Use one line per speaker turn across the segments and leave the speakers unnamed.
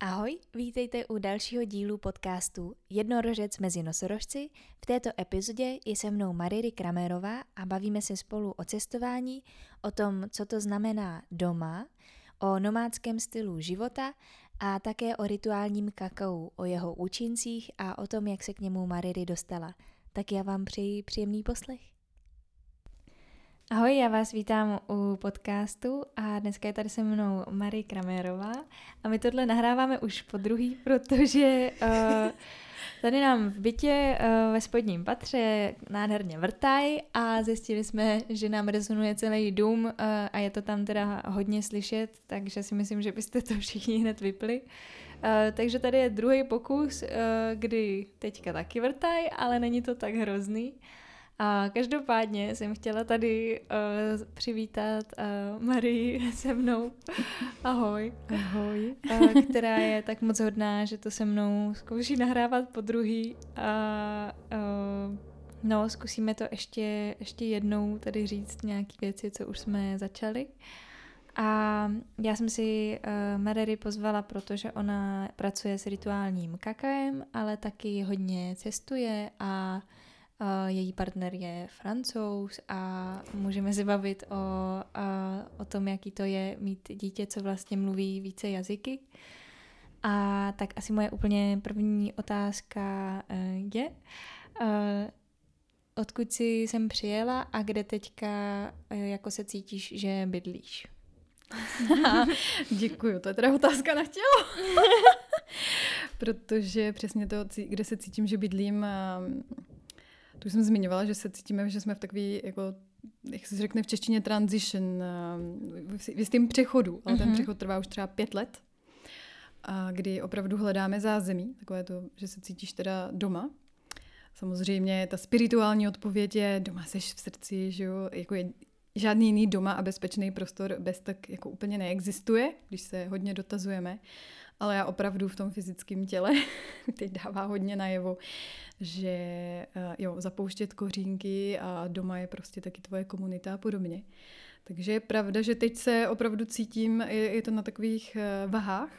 Ahoj, vítejte u dalšího dílu podcastu Jednorožec mezi nosorožci. V této epizodě je se mnou Mariry Kramerová a bavíme se spolu o cestování, o tom, co to znamená doma, o nomádském stylu života a také o rituálním kakao, o jeho účincích a o tom, jak se k němu Mariry dostala. Tak já vám přeji příjemný poslech. Ahoj, já vás vítám u podcastu a dneska je tady se mnou Marie Kramerová a my tohle nahráváme už po druhý, protože uh, tady nám v bytě uh, ve spodním patře nádherně vrtaj a zjistili jsme, že nám rezonuje celý dům uh, a je to tam teda hodně slyšet, takže si myslím, že byste to všichni hned vypli. Uh, takže tady je druhý pokus, uh, kdy teďka taky vrtaj, ale není to tak hrozný. A každopádně jsem chtěla tady uh, přivítat uh, Marii se mnou. Ahoj.
Ahoj.
Uh, která je tak moc hodná, že to se mnou zkouší nahrávat po druhý. A uh, no, zkusíme to ještě, ještě jednou tady říct nějaké věci, co už jsme začali. A já jsem si uh, Marery pozvala, protože ona pracuje s rituálním kakaem, ale taky hodně cestuje a její partner je francouz a můžeme se bavit o, o tom, jaký to je mít dítě, co vlastně mluví více jazyky. A tak asi moje úplně první otázka e, je, e, odkud jsi jsem přijela a kde teďka e, jako se cítíš, že bydlíš?
Děkuju, to je teda otázka na tělo. Protože přesně to, kde se cítím, že bydlím, tu jsem zmiňovala, že se cítíme, že jsme v takový, jako, jak se řekne v češtině, transition, v jistém přechodu, ale mm-hmm. ten mhm. přechod trvá už třeba pět let, a kdy opravdu hledáme zázemí, takové to, že se cítíš teda doma. Samozřejmě ta spirituální odpověď je doma seš v srdci, že jo, jako je, žádný jiný doma a bezpečný prostor bez tak jako úplně neexistuje, když se hodně dotazujeme ale já opravdu v tom fyzickém těle teď dává hodně najevo, že eh, jo, zapouštět kořínky a doma je prostě taky tvoje komunita a podobně. Takže je pravda, že teď se opravdu cítím, je, je to na takových eh, vahách.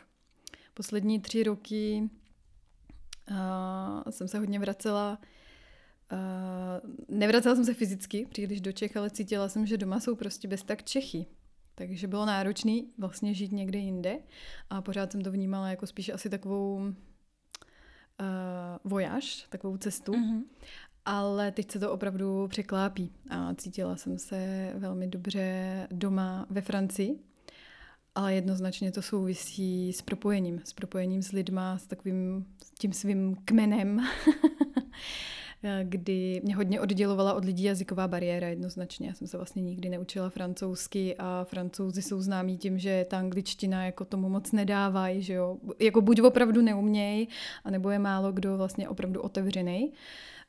Poslední tři roky uh, jsem se hodně vracela Uh, nevracela jsem se fyzicky příliš do Čech, ale cítila jsem, že doma jsou prostě bez tak Čechy. Takže bylo náročné vlastně žít někde jinde a pořád jsem to vnímala jako spíš asi takovou uh, vojáž, takovou cestu. Mm-hmm. Ale teď se to opravdu překlápí a cítila jsem se velmi dobře doma ve Francii, ale jednoznačně to souvisí s propojením, s propojením s lidma, s takovým s tím svým kmenem. Eh, kdy mě hodně oddělovala od lidí jazyková bariéra jednoznačně. Já jsem se vlastně nikdy neučila francouzsky a francouzi jsou známí tím, že ta angličtina jako tomu moc nedávají, že jo. Jako buď opravdu neumějí, anebo je málo kdo vlastně opravdu otevřený.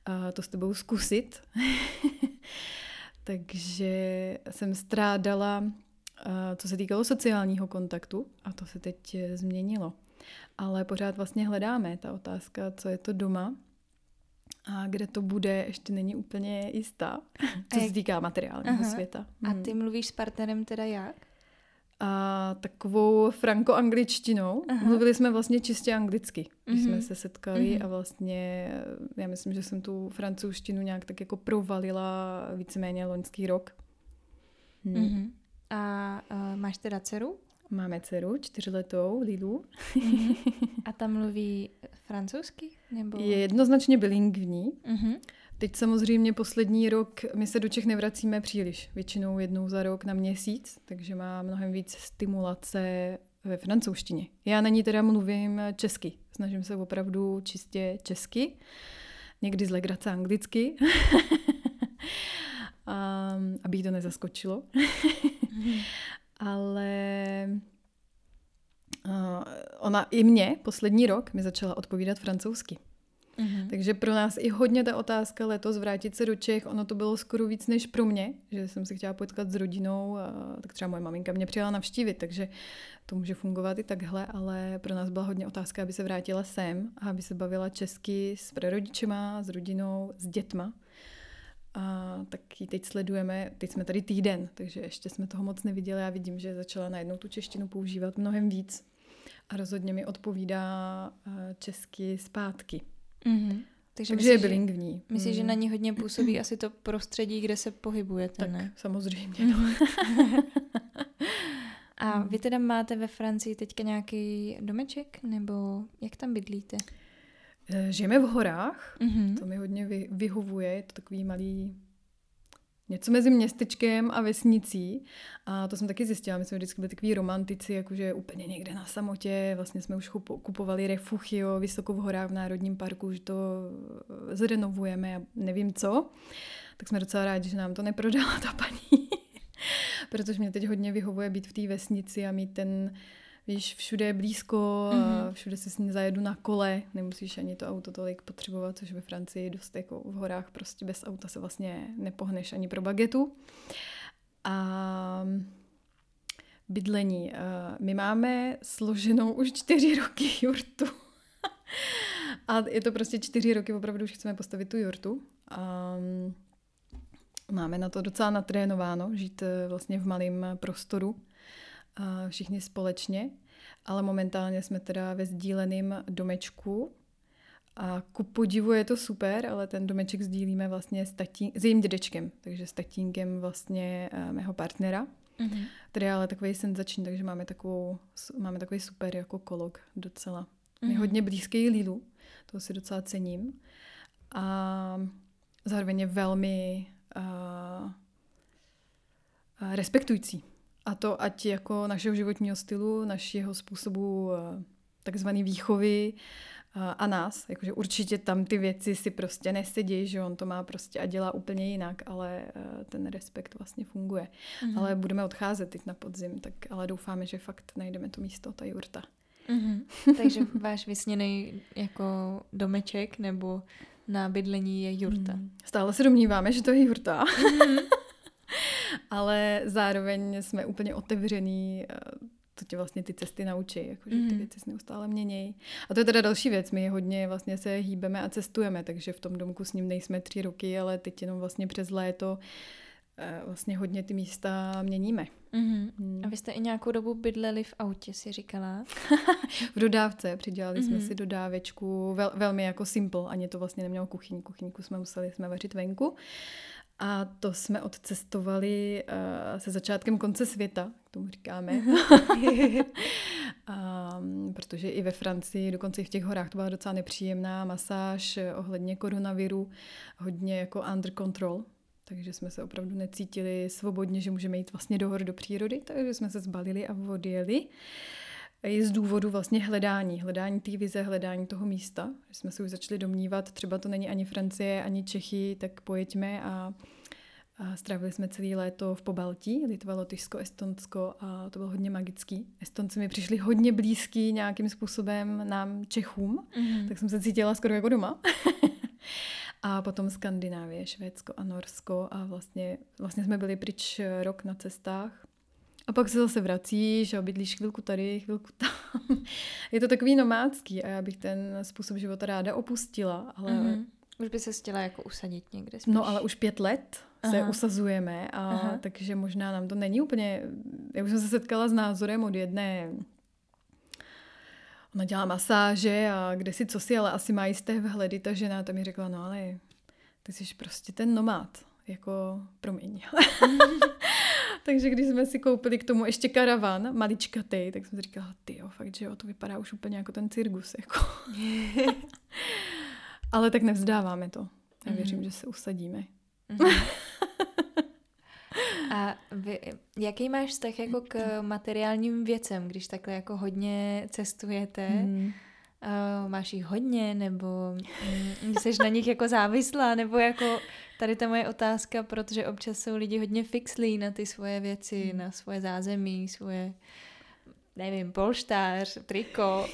A to s tebou zkusit. Takže jsem strádala, eh, co se týkalo sociálního kontaktu a to se teď změnilo. Ale pořád vlastně hledáme ta otázka, co je to doma, a kde to bude, ještě není úplně jistá, co se týká materiálního Aha. světa.
A ty mluvíš s partnerem teda jak?
A takovou franko-angličtinou. Aha. Mluvili jsme vlastně čistě anglicky, když mm-hmm. jsme se setkali mm-hmm. a vlastně já myslím, že jsem tu francouzštinu nějak tak jako provalila víceméně loňský rok.
Hmm. Mm-hmm. A uh, máš teda dceru?
Máme dceru, čtyřletou, Lilu.
Mm-hmm. A ta mluví francouzsky? Nebo...
Je jednoznačně bilingvní. Mm-hmm. Teď samozřejmě poslední rok, my se do Čech nevracíme příliš, většinou jednou za rok na měsíc, takže má mnohem víc stimulace ve francouzštině. Já na ní teda mluvím česky, snažím se opravdu čistě česky, někdy z legrace anglicky, aby jí to nezaskočilo. Ale uh, ona i mě poslední rok mi začala odpovídat francouzsky. Mm-hmm. Takže pro nás i hodně ta otázka letos vrátit se do Čech, ono to bylo skoro víc než pro mě, že jsem se chtěla potkat s rodinou, a tak třeba moje maminka mě přijela navštívit, takže to může fungovat i takhle, ale pro nás byla hodně otázka, aby se vrátila sem a aby se bavila česky s prarodičema, s rodinou, s dětma. A tak ji teď sledujeme, teď jsme tady týden, takže ještě jsme toho moc neviděli. Já vidím, že začala najednou tu češtinu používat mnohem víc. a rozhodně mi odpovídá eh, česky zpátky.
Mm-hmm.
Takže, Takže myslí, je bilingvní.
Myslíš, mm. že na ní hodně působí asi to prostředí, kde se pohybujete,
tak,
ne?
samozřejmě. No.
A vy teda máte ve Francii teďka nějaký domeček, nebo jak tam bydlíte?
Eh, žijeme v horách, mm-hmm. to mi hodně vy, vyhovuje, je to takový malý něco mezi městečkem a vesnicí. A to jsem taky zjistila, my jsme vždycky byli takový romantici, jakože úplně někde na samotě, vlastně jsme už kupovali refuchio vysoko v horách v Národním parku, že to eh, zrenovujeme a nevím co. Tak jsme docela rádi, že nám to neprodala ta paní. Protože mě teď hodně vyhovuje být v té vesnici a mít ten víš, všude je blízko, mm-hmm. všude se s ní zajedu na kole, nemusíš ani to auto tolik potřebovat, což ve Francii dost jako v horách prostě bez auta se vlastně nepohneš ani pro bagetu. A bydlení. My máme složenou už čtyři roky jurtu. A je to prostě čtyři roky, opravdu už chceme postavit tu jurtu. A máme na to docela natrénováno, žít e, vlastně v malém prostoru všichni společně, ale momentálně jsme teda ve sdíleném domečku a ku podivu je to super, ale ten domeček sdílíme vlastně s, tatín, s jejím dědečkem, takže s tatínkem vlastně mého partnera, mm-hmm. který je ale takový senzační, takže máme, takovou, máme takový super jako kolok docela. Mm-hmm. Hodně blízký Lilu, to si docela cením. A zároveň je velmi uh, respektující. A to ať jako našeho životního stylu, našeho způsobu eh, takzvané výchovy eh, a nás. Jakože určitě tam ty věci si prostě nesedí, že on to má prostě a dělá úplně jinak, ale eh, ten respekt vlastně funguje. Mm-hmm. Ale budeme odcházet teď na podzim, tak ale doufáme, že fakt najdeme to místo, ta jurta.
Mm-hmm. Takže váš vysněný jako domeček nebo na bydlení je jurta. Mm.
Stále se domníváme, že to je jurta. Mm-hmm. ale zároveň jsme úplně otevřený eh, to tě vlastně ty cesty naučí, jakože ty mhm. věci se neustále měnějí. A to je teda další věc, my hodně vlastně se hýbeme a cestujeme, takže v tom domku s ním nejsme tři roky, ale teď jenom vlastně přes léto eh, vlastně hodně ty místa měníme.
Mm-hmm. Mm. A vy jste i nějakou dobu bydleli v autě, si říkala?
v dodávce, přidělali mm-hmm. jsme si dodávečku, vel, velmi jako simple, ani to vlastně nemělo kuchyň, kuchyňku jsme museli jsme vařit venku. A to jsme odcestovali uh, se začátkem konce světa, k tomu říkáme. um, protože i ve Francii, dokonce i v těch horách, to byla docela nepříjemná masáž eh, ohledně koronaviru, hodně jako under control. Takže jsme se opravdu necítili svobodně, že můžeme jít vlastně do hor, do přírody, takže jsme se zbalili a odjeli. Uh, i z důvodu vlastně hledání, hledání té vize, hledání toho místa. Jsme se už začali domnívat, třeba to není ani Francie, ani Čechy, tak pojeďme a, a strávili jsme celé léto v Pobaltí, Litva, Lotyšsko, Estonsko a to bylo hodně magický. Estonci mi přišli hodně blízký nějakým způsobem nám Čechům, mm-hmm. tak jsem se cítila skoro jako doma. a potom Skandinávie, Švédsko a Norsko a vlastně, vlastně jsme byli pryč rok na cestách a pak se zase vracíš a bydlíš chvilku tady, chvilku tam. je to takový nomádský a já bych ten způsob života ráda opustila, ale... Mm-hmm.
Už by se chtěla jako usadit někde
spíš. No ale už pět let Aha. se usazujeme a Aha. takže možná nám to není úplně... Já už jsem se setkala s názorem od jedné ona dělá masáže a kde si co si, ale asi má jisté vhledy ta žena, ta mi řekla, no ale ty jsi prostě ten nomád, jako promiň. Takže když jsme si koupili k tomu ještě karavan, maličkatej, tak jsem si říkala, ty jo, fakt, že jo, to vypadá už úplně jako ten cirkus. Jako. Ale tak nevzdáváme to. Já věřím, mm-hmm. že se usadíme. Mm-hmm.
A vy, jaký máš vztah jako k materiálním věcem, když takhle jako hodně cestujete? Mm. Uh, máš jich hodně, nebo um, jsi na nich jako závislá, nebo jako tady ta moje otázka, protože občas jsou lidi hodně fixlí na ty svoje věci, hmm. na svoje zázemí, svoje, nevím, polštář, triko.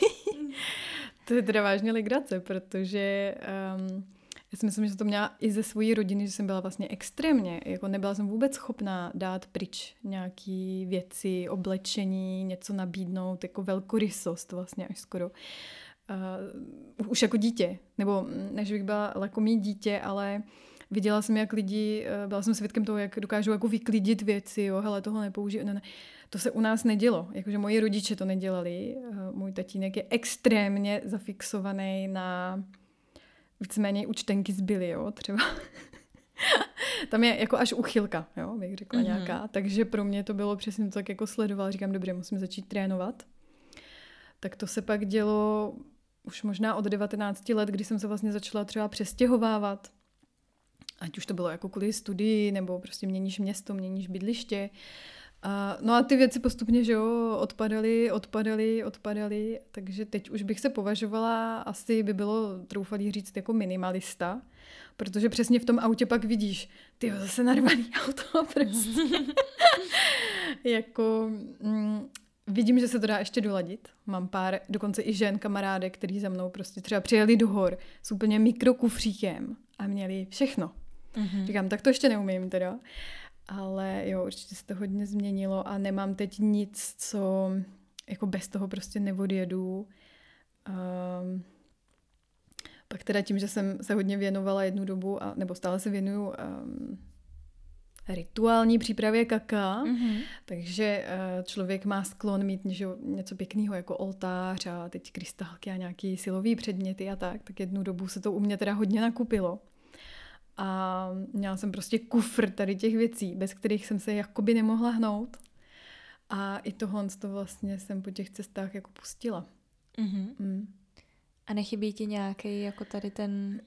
to je teda vážně legrace, protože um, já si myslím, že to měla i ze své rodiny, že jsem byla vlastně extrémně, jako nebyla jsem vůbec schopná dát pryč nějaký věci, oblečení, něco nabídnout, jako velkorysost vlastně až skoro. Uh, už jako dítě, nebo než bych byla lakomý dítě, ale uh, viděla jsem, jak lidi, eh, byla jsem svědkem toho, jak dokážou jako vyklidit věci, jo, hele, tohle nepoužiju, ne, ne. to se u nás nedělo. Jakože moji rodiče to nedělali. Eh, můj tatínek je extrémně zafixovaný na víceméně účtenky zbyly, jo, třeba. Tam je jako až uchylka, jo, bych řekla mm-hmm. nějaká. Takže pro mě to bylo přesně to, tak jako sledoval. Říkám, dobře, musím začít trénovat. Tak to se pak dělo už možná od 19 let, kdy jsem se vlastně začala třeba přestěhovávat. Ať už to bylo jako kvůli studii, nebo prostě měníš město, měníš bydliště. A, no a ty věci postupně, že jo, odpadaly, odpadaly, odpadaly, takže teď už bych se považovala, asi by bylo troufalý říct jako minimalista, protože přesně v tom autě pak vidíš, ty zase narvaný auto prostě. jako, mm, vidím, že se to dá ještě doladit. Mám pár, dokonce i žen, kamarádek, který za mnou prostě třeba přijeli do hor s úplně mikrokufříkem a měli všechno. Mm-hmm. Říkám, tak to ještě neumím teda. Ale jo, určitě se to hodně změnilo a nemám teď nic, co jako bez toho prostě neodjedu. Um, pak teda tím, že jsem se hodně věnovala jednu dobu, a, nebo stále se věnuju um, rituální přípravě kaká, mm-hmm. takže uh, člověk má sklon mít něco pěkného jako oltář a teď krystálky a nějaký silový předměty a tak, tak jednu dobu se to u mě teda hodně nakupilo. A měla jsem prostě kufr tady těch věcí, bez kterých jsem se jakoby nemohla hnout. A i tohle to vlastně jsem po těch cestách jako pustila. Mm-hmm.
Mm. A nechybí ti nějaký jako tady ten...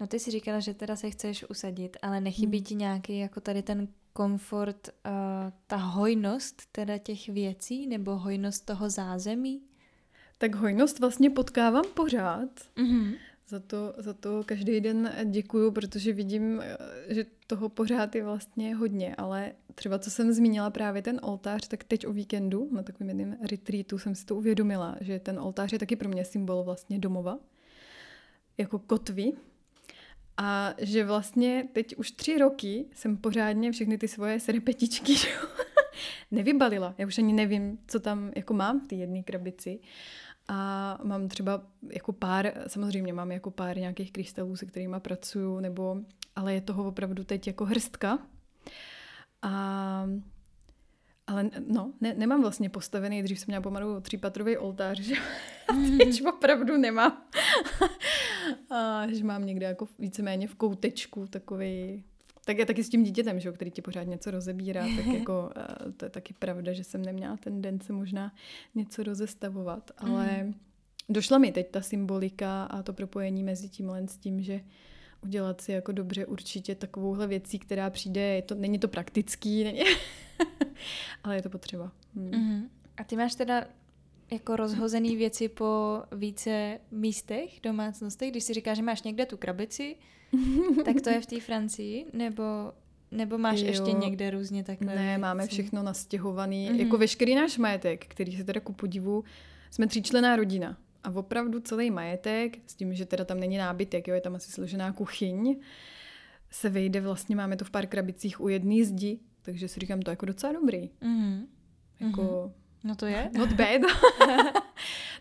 No ty si říkala, že teda se chceš usadit, ale nechybí mm. ti nějaký jako tady ten komfort, uh, ta hojnost teda těch věcí nebo hojnost toho zázemí?
Tak hojnost vlastně potkávám pořád. Mm-hmm. Za to, za to každý den děkuju, protože vidím, že toho pořád je vlastně hodně, ale třeba co jsem zmínila právě ten oltář, tak teď o víkendu na takovém jednom retreatu jsem si to uvědomila, že ten oltář je taky pro mě symbol vlastně domova, jako kotvy. A že vlastně teď už tři roky jsem pořádně všechny ty svoje serpetičky nevybalila. Já už ani nevím, co tam jako mám v té jedné krabici. A mám třeba jako pár, samozřejmě mám jako pár nějakých krystalů, se kterými pracuju, nebo, ale je toho opravdu teď jako hrstka. A ale no, ne, nemám vlastně postavený, dřív jsem měla pomalu třípatrový oltář, že a teď opravdu nemám. a že mám někde jako víceméně v koutečku takový tak je taky s tím dítětem, že, který ti pořád něco rozebírá, tak jako uh, to je taky pravda, že jsem neměla ten den se možná něco rozestavovat, ale mm. došla mi teď ta symbolika a to propojení mezi tímhle s tím, že udělat si jako dobře určitě takovouhle věcí, která přijde, je to, není to praktický, není, ale je to potřeba. Hmm. Mm-hmm.
A ty máš teda jako rozhozený věci po více místech, domácnostech, když si říkáš, že máš někde tu krabici, tak to je v té Francii, nebo nebo máš jo. ještě někde různě takhle?
Ne, věci? máme všechno nastěhovaný. Mm-hmm. Jako veškerý náš majetek, který se teda ku podivu, jsme tříčlená rodina. A opravdu celý majetek, s tím, že teda tam není nábytek, jo, je tam asi složená kuchyň, se vejde vlastně, máme to v pár krabicích u jedné zdi, takže si říkám, to je jako docela dobrý. Mm-hmm. Jako, mm-hmm.
No to je.
Not bad.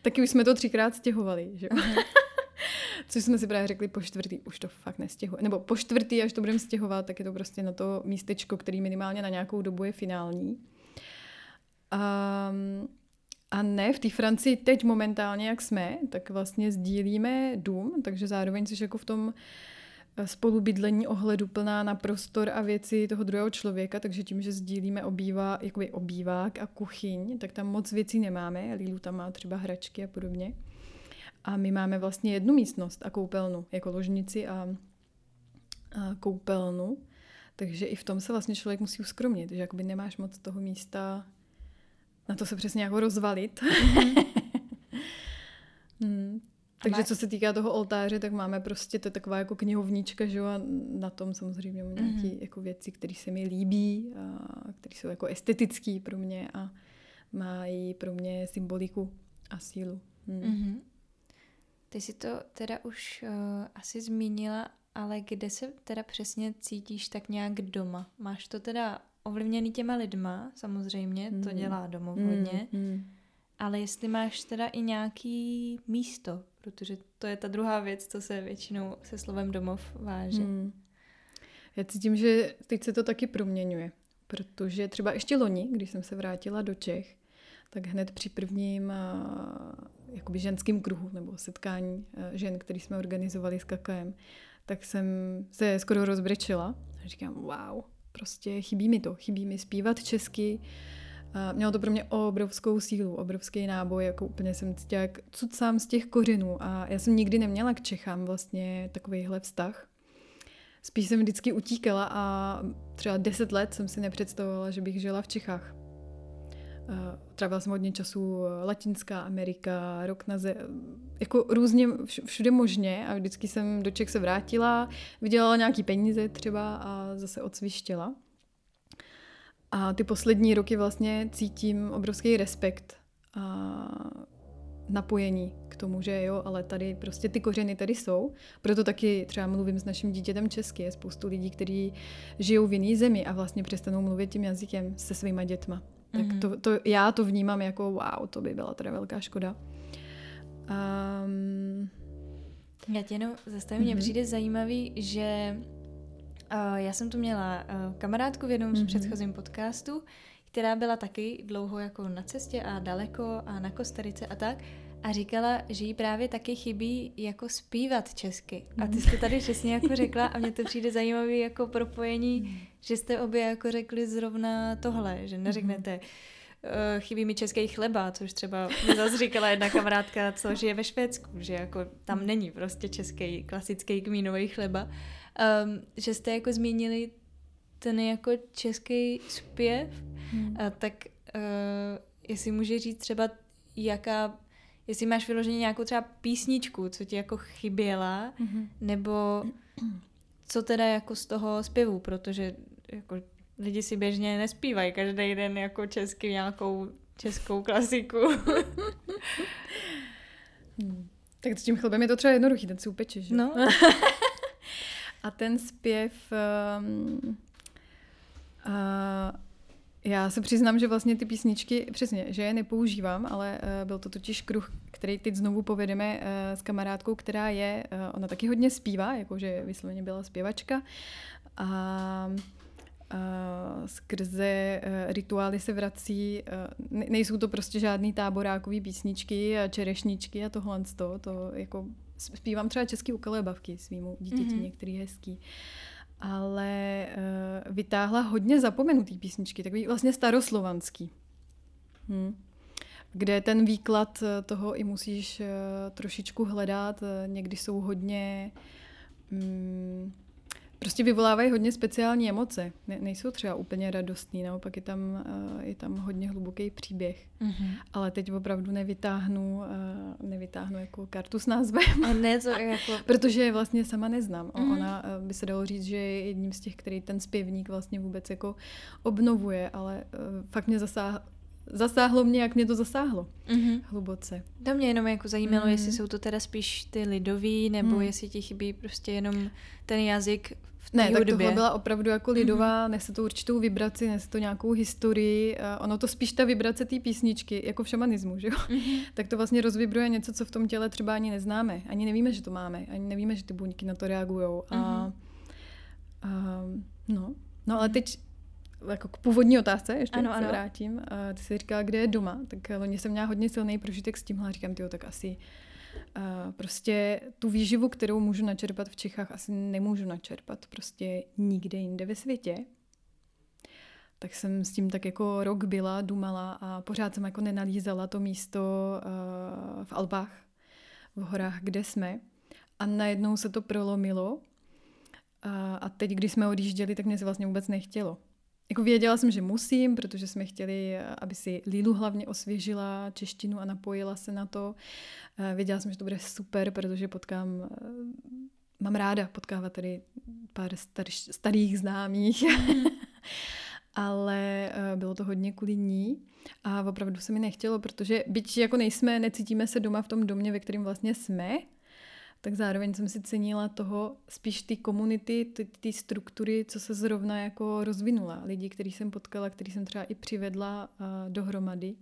Taky už jsme to třikrát stěhovali, že Což jsme si právě řekli po čtvrtý, už to fakt nestěhuje. Nebo po čtvrtý, až to budeme stěhovat, tak je to prostě na to místečko, který minimálně na nějakou dobu je finální. Um, a ne, v té Francii teď momentálně, jak jsme, tak vlastně sdílíme dům, takže zároveň jsi jako v tom eh, spolubydlení ohledu plná na prostor a věci toho druhého člověka, takže tím, že sdílíme obývá, jakoby obývák a kuchyň, tak tam moc věcí nemáme. Lilu tam má třeba hračky a podobně. A my máme vlastně jednu místnost a koupelnu, jako ložnici a, a koupelnu. Takže i v tom se vlastně člověk musí uskromnit, že jakoby nemáš moc toho místa na to se přesně jako rozvalit. hmm. Takže co se týká toho oltáře, tak máme prostě to taková jako knihovníčka, že jo, a na tom samozřejmě mám nějaké mm-hmm. jako věci, které se mi líbí a které jsou jako estetické pro mě a mají pro mě symboliku a sílu. Hmm. Mm-hmm.
Ty si to teda už uh, asi zmínila, ale kde se teda přesně cítíš tak nějak doma? Máš to teda ovlivněný těma lidma, samozřejmě, mm. to hmm. dělá domov mm. hodně, mm. ale jestli máš teda i nějaký místo, protože to je ta druhá věc, co se většinou se slovem domov váže. Mm.
Já cítím, že teď se to taky proměňuje, Protože třeba ještě loni, když jsem se vrátila do Čech, tak hned při prvním jakoby ženským kruhu nebo setkání žen, který jsme organizovali s KKM, tak jsem se skoro rozbrečela. A říkám, wow, prostě chybí mi to, chybí mi zpívat česky. A mělo to pro mě obrovskou sílu, obrovský náboj, jako úplně jsem cítila jak sám z těch kořenů a já jsem nikdy neměla k Čechám vlastně takovýhle vztah. Spíš jsem vždycky utíkala a třeba deset let jsem si nepředstavovala, že bych žila v Čechách. Trávila jsem hodně času Latinská Amerika, rok na ze... jako různě všude možně a vždycky jsem do Čech se vrátila, vydělala nějaký peníze třeba a zase odsvištěla. A ty poslední roky vlastně cítím obrovský respekt a napojení k tomu, že jo, ale tady prostě ty kořeny tady jsou. Proto taky třeba mluvím s naším dítětem česky. Je spoustu lidí, kteří žijou v jiné zemi a vlastně přestanou mluvit tím jazykem se svýma dětma. Tak mm-hmm. to, to, já to vnímám jako wow, to by byla teda velká škoda. Um,
já tě jenom zastavím, mm-hmm. přijde zajímavý, že uh, já jsem tu měla uh, kamarádku v jednom mm-hmm. z předchozím podcastů, která byla taky dlouho jako na cestě a daleko a na Kostarice a tak a říkala, že jí právě taky chybí jako zpívat česky. A ty jsi to tady přesně jako řekla a mně to přijde zajímavé jako propojení, mm. Že jste obě jako řekli zrovna tohle, že neřeknete uh, chybí mi český chleba, což třeba mi zase říkala jedna kamarádka, co žije ve Švédsku, že jako tam není prostě český klasický kmínový chleba. Um, že jste jako zmínili ten jako český zpěv, hmm. uh, tak uh, jestli může říct třeba, jaká jestli máš vyloženě nějakou třeba písničku, co ti jako chyběla, mm-hmm. nebo co teda jako z toho zpěvu, protože jako lidi si běžně nespívají každý den jako česky nějakou českou klasiku.
hmm. Tak s tím chlebem je to třeba jednoduchý, ten si upeče, že?
No.
A ten zpěv... Um, uh, já se přiznám, že vlastně ty písničky, přesně, že je nepoužívám, ale uh, byl to totiž kruh, který teď znovu povedeme uh, s kamarádkou, která je, uh, ona taky hodně zpívá, jakože vysloveně byla zpěvačka. A Uh, skrze uh, rituály se vrací, uh, nejsou to prostě žádný táborákový písničky a čerešničky a tohle to, to jako zpívám třeba český ukalébavky svýmu dítěti, mm-hmm. některý hezký. Ale uh, vytáhla hodně zapomenutý písničky, takový vlastně staroslovanský. Hm. Kde ten výklad eh, toho i musíš uh, trošičku hledat, někdy jsou hodně... Um, prostě vyvolávají hodně speciální emoce. Ne, nejsou třeba úplně radostný, naopak je tam, uh, je tam hodně hluboký příběh. Mm-hmm. Ale teď opravdu nevytáhnu, uh, nevytáhnu jako kartu s názvem.
A ne, to jako...
Protože je vlastně sama neznám. Mm-hmm. Ona uh, by se dalo říct, že je jedním z těch, který ten zpěvník vlastně vůbec jako obnovuje, ale uh, fakt mě zasáhl, zasáhlo mě, jak mě to zasáhlo mm-hmm. hluboce.
To mě jenom jako zajímalo, mm-hmm. jestli jsou to teda spíš ty lidový, nebo mm. jestli ti chybí prostě jenom ten jazyk v
Ne, tak tohle byla opravdu jako lidová, mm-hmm. nese to určitou vibraci, nese to nějakou historii. ono to spíš ta vibrace té písničky, jako v šamanismu, že jo? Mm-hmm. tak to vlastně rozvibruje něco, co v tom těle třeba ani neznáme. Ani nevíme, že to máme. Ani nevíme, že ty buňky na to reagují. Mm-hmm. A, mhm. a, no. no, ale teď jako k původní otázce, ještě ano, se ano. vrátím. A ty jsi říkala, kde je doma, tak loni jsem měla hodně silný prožitek s tímhle a říkám, tyjo, tak asi uh, prostě tu výživu, kterou můžu načerpat v Čechách, asi nemůžu načerpat prostě nikde jinde ve světě. Tak jsem s tím tak jako rok byla, dumala a pořád jsem jako nenalízala to místo uh, v Alpách, v horách, kde jsme. A najednou se to prolomilo. A, a teď, když jsme odjížděli, tak mě se vlastně vůbec nechtělo. Jako věděla jsem, že musím, protože jsme chtěli, aby si Lilu hlavně osvěžila češtinu a napojila se na to. Věděla jsem, že to bude super, protože potkám, mám ráda potkávat tady pár star, starých známých. ale bylo to hodně kvůli ní a opravdu se mi nechtělo, protože byť jako nejsme, necítíme se doma v tom domě, ve kterém vlastně jsme, tak zároveň jsem si cenila toho spíš ty komunity, ty, struktury, co se zrovna jako rozvinula. Lidi, který jsem potkala, který jsem třeba i přivedla uh, dohromady.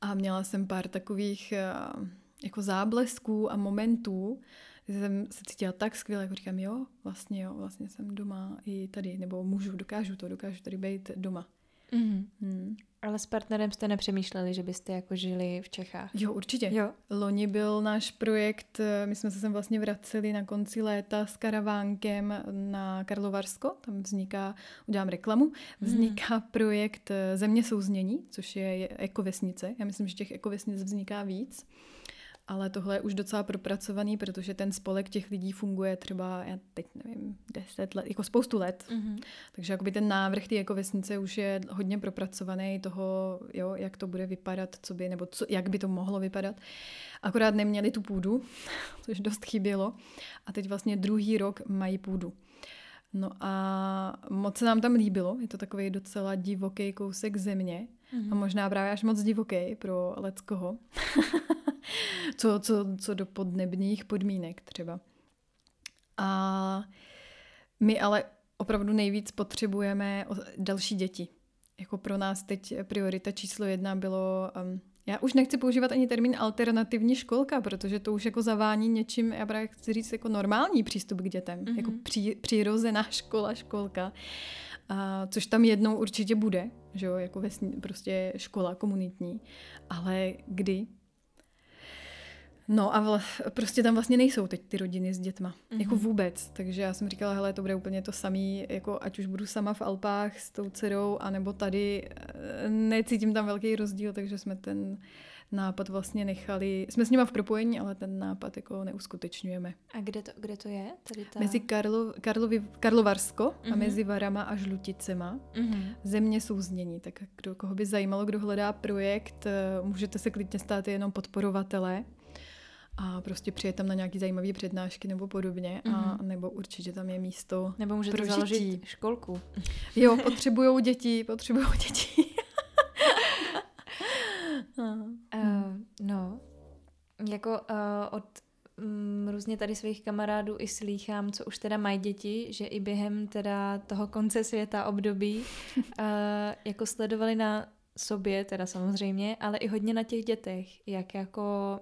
A měla jsem pár takových uh, jako záblesků a momentů, jsem se cítila tak skvěle, jako říkám, jo, vlastně jo, vlastně jsem doma i tady, nebo můžu, dokážu to, dokážu tady být doma.
Mm-hmm. Hmm. Ale s partnerem jste nepřemýšleli, že byste jako žili v Čechách?
Jo, určitě.
Jo.
Loni byl náš projekt, eh, my jsme se sem vlastně vraceli na konci léta s karavánkem na Karlovarsko, tam vzniká, udělám reklamu, mhm. vzniká hmm. projekt eh, Země souznění, což je ekovesnice. Já myslím, že těch ekovesnic vzniká víc ale tohle je už docela propracovaný, protože ten spolek těch lidí funguje třeba, já teď nevím, deset let, jako spoustu let. Mm-hmm. Takže jakoby ten návrh té ekovesnice už je hodně propracovaný toho, jo, jak to bude vypadat, co by, nebo co, jak by to mohlo vypadat. Akorát neměli tu půdu, což dost chybělo. A teď vlastně druhý rok mají půdu. No a moc se nám tam líbilo, je to takový docela divoký kousek země mm-hmm. a možná právě až moc divoký pro leckoho. co, co, co do podnebných podmínek třeba. A my ale opravdu nejvíc potřebujeme další děti. Jako pro nás teď priorita číslo jedna bylo, um, já už nechci používat ani termín alternativní školka, protože to už jako zavání něčím, já právě chci říct jako normální přístup k dětem, mm-hmm. jako pří, přirozená škola, školka, a, což tam jednou určitě bude, že jo, jako vesní, prostě škola komunitní, ale kdy No a vla, prostě tam vlastně nejsou teď ty rodiny s dětma. Mm-hmm. Jako vůbec. Takže já jsem říkala, hele, to bude úplně to samé, jako ať už budu sama v Alpách s tou dcerou, anebo tady. Necítím tam velký rozdíl, takže jsme ten nápad vlastně nechali, jsme s nima v propojení, ale ten nápad jako neuskutečňujeme.
A kde to, kde to je? Tady ta...
Mezi Karlo, Karlovi, Karlovarsko mm-hmm. a mhm. mezi Varama a Žluticema. Mm-hmm. Země jsou znění, tak kdo, koho by zajímalo, kdo hledá projekt, eh, můžete se klidně stát jenom podporovatele a prostě přijet tam na nějaký zajímavé přednášky nebo podobně, mm-hmm. a mhm. nebo určitě tam je místo
Nebo můžete pro založit školku.
Jo, potřebují děti, potřebují děti.
Uh, no, jako uh, od um, různě tady svých kamarádů i slýchám, co už teda mají děti, že i během teda toho konce světa období uh, jako sledovali na sobě, teda samozřejmě, ale i hodně na těch dětech, jak jako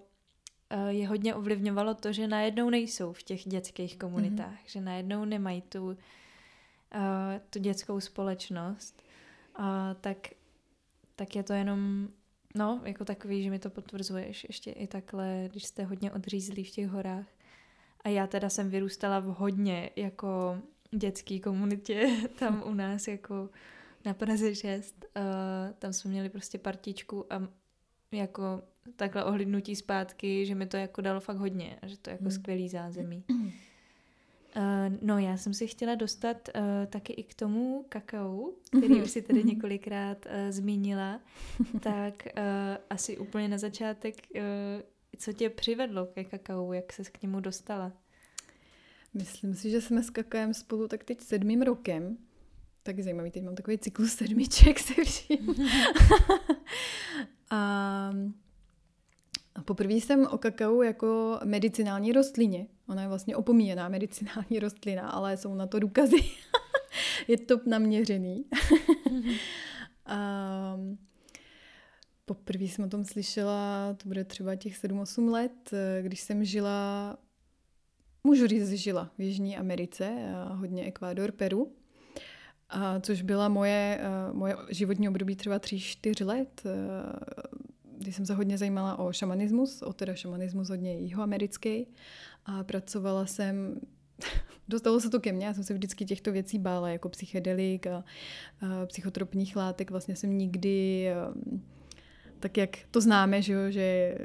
Eh, je hodně ovlivňovalo to, že najednou nejsou v těch dětských komunitách, mm-hmm. že najednou nemají tu, uh, tu dětskou společnost, uh, tak, tak je to jenom, no, jako takový, že mi to potvrzuješ ještě i takhle, když jste hodně odřízlí v těch horách. A já teda jsem vyrůstala v hodně jako dětský komunitě tam u nás jako na Praze 6. Uh, tam jsme měli prostě partičku a jako takhle ohlídnutí zpátky, že mi to jako dalo fakt hodně a že to jako hmm. skvělý zázemí. Uh, no já jsem si chtěla dostat uh, taky i k tomu kakao, který už si tady několikrát uh, zmínila, tak uh, asi úplně na začátek, uh, co tě přivedlo ke kakao, jak ses k němu dostala?
Myslím si, že jsme s kakaem spolu tak teď sedmým rokem. Tak zajímavý, teď mám takový cyklus sedmiček se vším. a Poprvé jsem o kakao jako medicinální rostlině. Ona je vlastně opomíjená medicinální rostlina, ale jsou na to důkazy. je to naměřený. a poprvé jsem o tom slyšela, to bude třeba těch 7-8 let, když jsem žila, můžu říct, žila v Jižní Americe, hodně Ekvádor, Peru. A což byla moje, moje životní období třeba 3-4 let kdy jsem se hodně zajímala o šamanismus, o teda šamanismus hodně jihoamerický a pracovala jsem Dostalo se to ke mně, já jsem se vždycky těchto věcí bála, jako psychedelik a, a psychotropních látek. Vlastně jsem nikdy, um, tak jak to známe, že, jo, že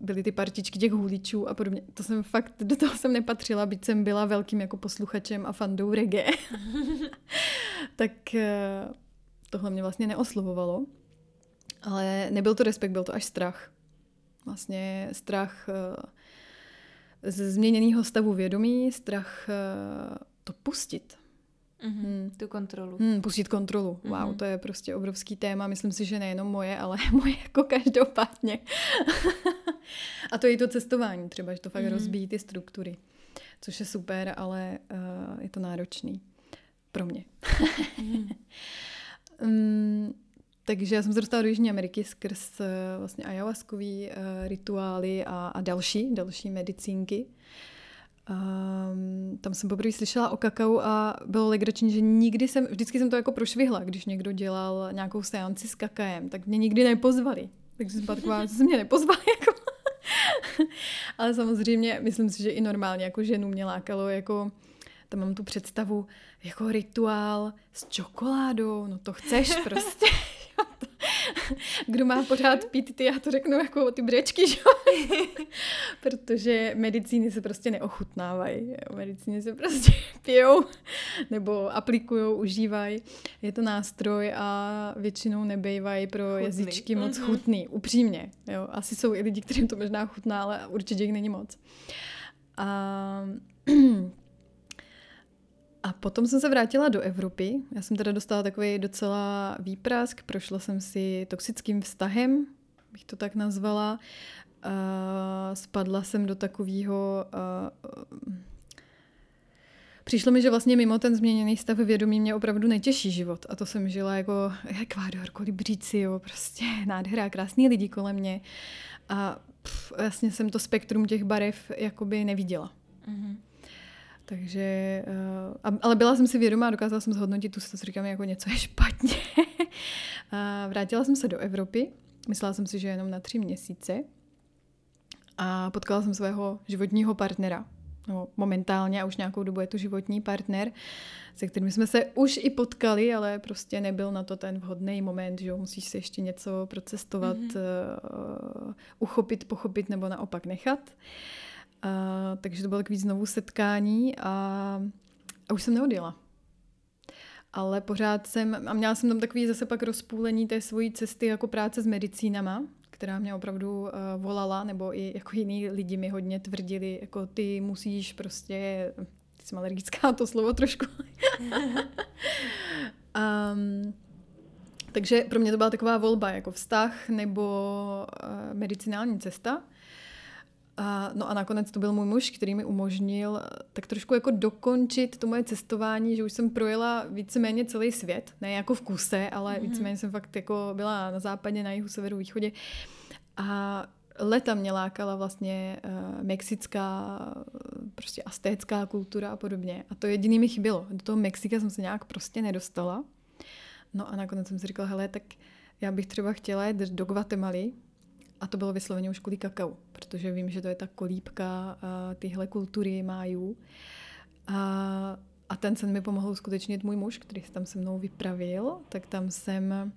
byly ty partičky těch hůličů a podobně. To jsem fakt, do toho jsem nepatřila, byť jsem byla velkým jako posluchačem a fandou reggae. tak eh, tohle mě vlastně neoslovovalo. Ale nebyl to respekt, byl to až strach. Vlastně strach eh, ze změněného stavu vědomí, strach eh, to pustit.
Mm-hmm, hmm. Tu kontrolu.
Hmm, pustit kontrolu. Wow, mm-hmm. to je prostě obrovský téma. Myslím si, že nejenom moje, ale moje jako každopádně. a to je i to cestování třeba, že to fakt mm-hmm. rozbíjí ty struktury. Což je super, ale uh, je to náročný. Pro mě. mm. um, takže já jsem se dostala do Jižní Ameriky skrz uh, vlastně ayahuaskový uh, rituály a, a další, další medicínky. Um, tam jsem poprvé slyšela o kakao a bylo legrační, že nikdy jsem, vždycky jsem to jako prošvihla, když někdo dělal nějakou seanci s kakaem, tak mě nikdy nepozvali. Takže jsem byla taková, že se mě nepozvali. Jako. Ale samozřejmě, myslím si, že i normálně jako ženu mě lákalo jako tam mám tu představu jako rituál s čokoládou, no to chceš prostě. Kdo má pořád pít ty, já to řeknu jako ty brečky, že? Protože medicíny se prostě neochutnávají. Medicíny se prostě pijou nebo aplikují, užívají. Je to nástroj a většinou nebejvají pro chutný. jazyčky moc mm-hmm. chutný. Upřímně. Jo? Asi jsou i lidi, kterým to možná chutná, ale určitě jich není moc. A a potom jsem se vrátila do Evropy. Já jsem teda dostala takový docela výprask. Prošla jsem si toxickým vztahem, bych to tak nazvala. Uh, spadla jsem do takového... Uh, Přišlo mi, že vlastně mimo ten změněný stav vědomí mě opravdu netěší život. A to jsem žila jako Ekvádor, kolibříci, jo, prostě nádhera, krásný lidi kolem mě. A pff, vlastně jsem to spektrum těch barev jakoby neviděla. Mm-hmm. Takže, uh, ale byla jsem si vědomá, dokázala jsem zhodnotit tu situaci, říkám, jako něco je špatně. a vrátila jsem se do Evropy, myslela jsem si, že jenom na tři měsíce. A potkala jsem svého životního partnera. No, momentálně a už nějakou dobu je to životní partner, se kterým jsme se už i potkali, ale prostě nebyl na to ten vhodný moment, že musíš si ještě něco procestovat, mm-hmm. uh, uchopit, pochopit nebo naopak nechat. Uh, a, takže to bylo takový znovu setkání a, a už jsem neodjela. Ale pořád jsem, a měla jsem tam takový zase pak rozpůlení té svojí cesty jako práce s medicínama, která mě opravdu uh, volala, nebo i jako jiní lidi mi hodně tvrdili, jako ty musíš prostě, ty jsem alergická to slovo trošku. um, takže pro mě to byla taková volba, jako vztah nebo uh, medicinální cesta. A, no a nakonec to byl můj muž, který mi umožnil eh, tak trošku jako dokončit to moje cestování, že už jsem projela víceméně celý svět, ne jako v kuse, ale mm-hmm. víceméně jsem fakt jako byla na západě, na jihu, severu, východě. A leta mě lákala vlastně uh, mexická, prostě astécká kultura a podobně. A to jediný mi chybělo. Do toho Mexika jsem se nějak prostě nedostala. No a nakonec jsem si říkala, hele, tak já bych třeba chtěla jít do Guatemaly, a to bylo vysloveně už kvůli kakao, protože vím, že to je ta kolíbka tyhle kultury májů. A, a ten sen mi pomohl uskutečnit můj muž, který se tam se mnou vypravil, tak tam jsem...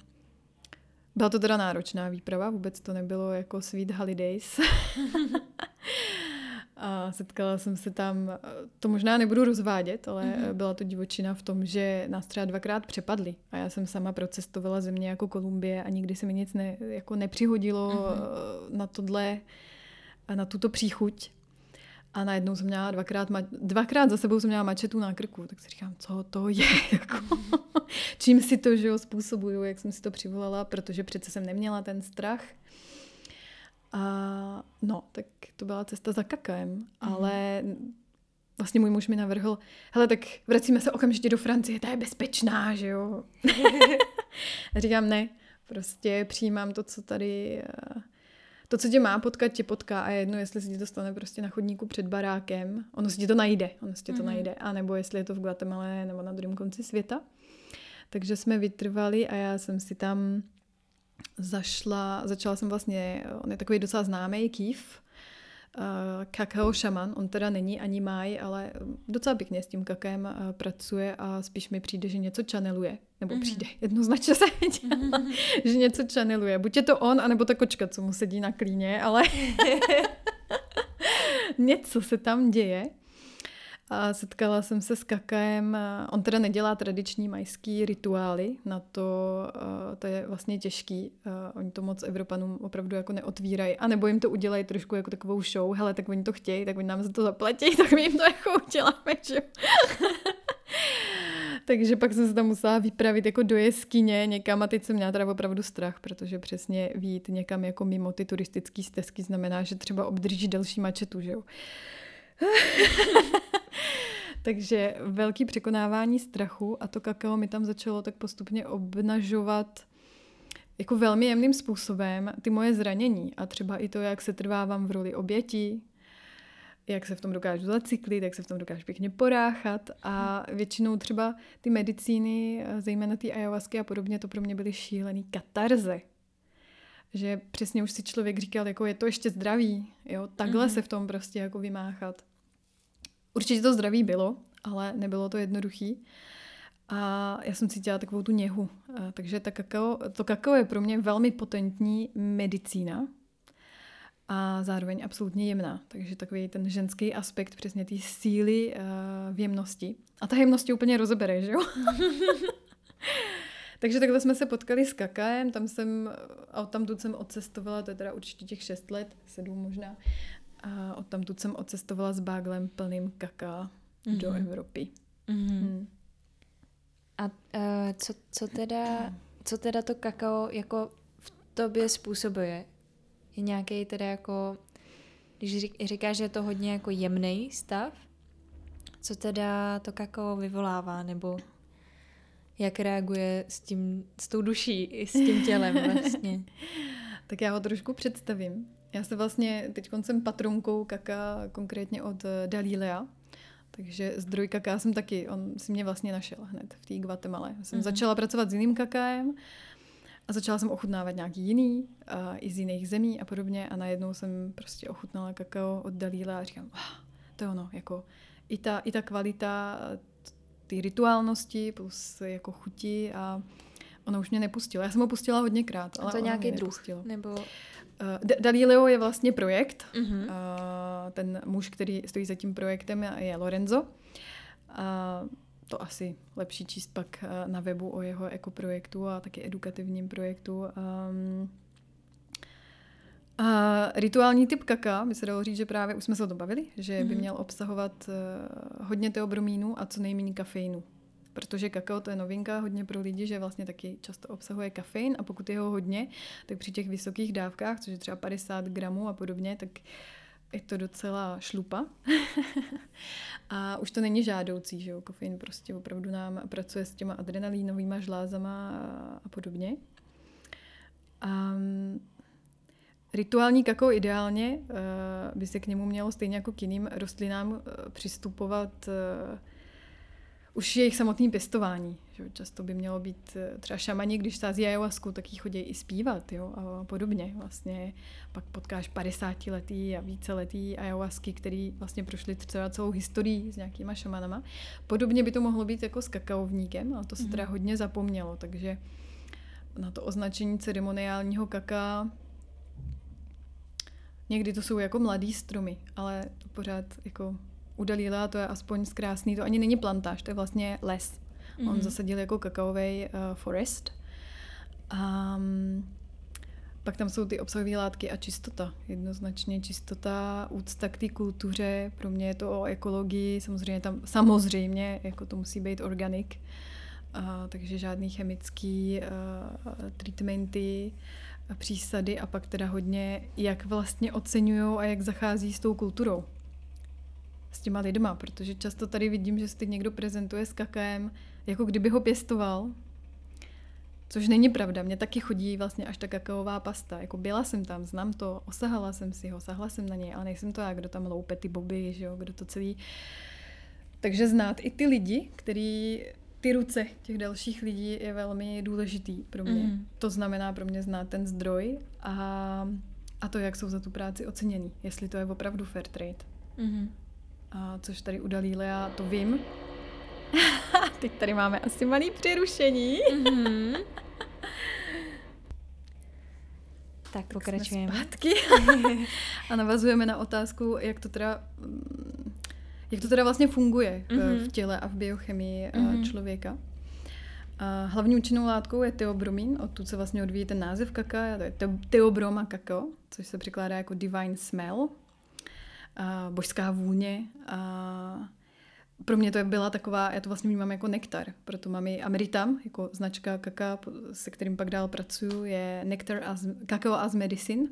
Byla to teda náročná výprava, vůbec to nebylo jako Sweet Holidays. A setkala jsem se tam, to možná nebudu rozvádět, ale mm-hmm. byla to divočina v tom, že nás třeba dvakrát přepadli. A já jsem sama procestovala země jako Kolumbie a nikdy se mi nic ne, jako nepřihodilo mm-hmm. na tohle, na tuto příchuť. A najednou jsem měla dvakrát, dvakrát za sebou jsem měla mačetu na krku, tak si říkám, co to je, jako, čím si to, že jo, způsobuju, jak jsem si to přivolala, protože přece jsem neměla ten strach. A no, tak to byla cesta za kakaem, mm. ale vlastně můj muž mi navrhl, hele, tak vracíme se okamžitě do Francie, ta je bezpečná, že jo. a říkám, ne, prostě přijímám to, co tady, eh, to, co tě má potkat, tě potká a jedno, jestli se ti to stane prostě na chodníku před barákem, ono si ti to najde, ono si ti to mm-hmm. najde, a nebo jestli je to v Guatemala nebo na druhém konci světa. Takže jsme vytrvali a já jsem si tam zašla, začala jsem vlastně, on je takový docela známý kýv, uh, kakao šaman, on teda není ani máj, ale docela pěkně s tím kakem uh, pracuje a spíš mi přijde, že něco channeluje, nebo mm-hmm. přijde, jednoznačně se dělá, mm-hmm. že něco channeluje. Buď je to on, anebo ta kočka, co mu sedí na klíně, ale něco se tam děje. A setkala jsem se s kakaem. On teda nedělá tradiční majský rituály, na to, to je vlastně těžký. Oni to moc Evropanům opravdu jako neotvírají. A nebo jim to udělají trošku jako takovou show. Hele, tak oni to chtějí, tak oni nám za to zaplatí, tak my jim to jako uděláme, že? Takže pak jsem se tam musela vypravit jako do jeskyně někam a teď jsem měla teda opravdu strach, protože přesně vít někam jako mimo ty turistické stezky znamená, že třeba obdrží další mačetu, že jo. Takže velký překonávání strachu a to kakao mi tam začalo tak postupně obnažovat jako velmi jemným způsobem ty moje zranění a třeba i to, jak se trvávám v roli oběti, jak se v tom dokážu zacyklit, jak se v tom dokážu pěkně poráchat a většinou třeba ty medicíny, zejména ty ayahuasky a podobně, to pro mě byly šílený katarze. Že přesně už si člověk říkal, jako je to ještě zdraví, jo, takhle mm-hmm. se v tom prostě jako vymáchat. Určitě to zdraví bylo, ale nebylo to jednoduchý. A já jsem cítila takovou tu něhu. A, takže ta kakao, to kakao je pro mě velmi potentní medicína a zároveň absolutně jemná. Takže takový ten ženský aspekt přesně té síly uh, v jemnosti. A ta jemnost úplně rozebere, že jo? Takže takhle jsme se potkali s kakaem, tam jsem, a tam jsem odcestovala, to je teda určitě těch šest let, sedm možná, a od tam tu jsem odcestovala s báglem plným kaká mm-hmm. do Evropy. Mm-hmm. Hmm.
A uh, co, co, teda, co teda to kakao jako v tobě způsobuje? Je nějaký teda jako, když říkáš, že je to hodně jako jemný stav, co teda to kakao vyvolává, nebo jak reaguje s tím, s tou duší i s tím tělem vlastně?
tak já ho trošku představím. Já se vlastně, teď jsem patronkou kaka, konkrétně od Dalília, takže zdroj kaká jsem taky, on si mě vlastně našel hned v té Guatemala. Jsem mm-hmm. začala pracovat s jiným kakáem a začala jsem ochutnávat nějaký jiný, a i z jiných zemí a podobně a najednou jsem prostě ochutnala kakao od Dalíla a říkám, ah, to je ono, jako i ta, i ta kvalita ty rituálnosti plus jako chuti a ono už mě nepustilo. Já jsem ho pustila hodněkrát, ale
a to
je
nějaký druh? Nebo...
Uh, Dalileo je vlastně projekt. Uh-huh. Uh, ten muž, který stojí za tím projektem, je Lorenzo. Uh, to asi lepší číst pak uh, na webu o jeho ekoprojektu a taky edukativním projektu. Um, a rituální typ kaka, by se dalo říct, že právě už jsme se o tom bavili, že mm-hmm. by mhm. měl obsahovat hodně teobromínu a co nejméně kafeinu protože kakao to je novinka hodně pro lidi, že vlastně taky často obsahuje kafein a pokud je ho hodně, tak při těch vysokých dávkách, což je třeba 50 gramů a podobně, tak je to docela šlupa. a už to není žádoucí, že jo, kofein prostě opravdu nám pracuje s těma adrenalínovými žlázama a, podobně. Um, Rituální kakao ideálně uh, by se k němu mělo stejně jako k jiným rostlinám uh, přistupovat uh, už jejich samotný pěstování. Že? Často by mělo být eh, třeba šamani, když sází ayahuasku, tak jí chodí i zpívat jo? a podobně. Vlastně pak potkáš 50 letý a více letý ayahuasky, který vlastně prošli třeba celou historii s nějakýma šamanama. Podobně by to mohlo být jako s kakaovníkem, ale to se teda mhm. hodně zapomnělo, takže na to označení ceremoniálního kaká někdy to jsou jako mladý stromy, ale pořád jako u Dalíla to je aspoň zkrásný, to ani není plantáž, to je vlastně les. Mm-hmm. On mhm. zasadil jako kakaový uh, forest. Um, pak tam jsou ty obsahové látky a čistota. Jednoznačně čistota, úcta k té kultuře. Pro mě je to o ekologii. Samozřejmě tam, samozřejmě, jako to musí být organik. Uh, takže žádný chemický uh, treatmenty, přísady a pak teda hodně, jak vlastně oceňují a jak zachází s tou kulturou s těma lidma, protože často tady vidím, že se teď někdo prezentuje s kakaem, jako kdyby ho pěstoval, což není pravda. Mně taky chodí vlastně až ta kakaová pasta. Jako byla jsem tam, znám to, osahala jsem si ho, sahla jsem na něj, ale nejsem to já, kdo tam loupe ty boby, že jo, kdo to celý... Takže znát i ty lidi, který ty ruce těch dalších lidí je velmi důležitý pro mě. Mm. To znamená pro mě znát ten zdroj a, a to, jak jsou za tu práci oceněný. Jestli to je opravdu fair trade. Mm a což tady u Dalília to vím. Teď tady máme asi malý přerušení. Mm-hmm.
tak, pokračujeme.
Zpátky. a navazujeme na otázku, jak to teda mm, jak to teda vlastně funguje mm-hmm. v těle a v biochemii mm-hmm. člověka. A hlavní účinnou látkou je teobromín, odtud se vlastně odvíjí ten název kaka, to je teobroma kakao, což se překládá jako divine smell, božská vůně. A pro mě to byla taková, já to vlastně vnímám jako nektar, proto mám i Ameritam, jako značka kaka, se kterým pak dál pracuju, je nektar as, kakao as medicine.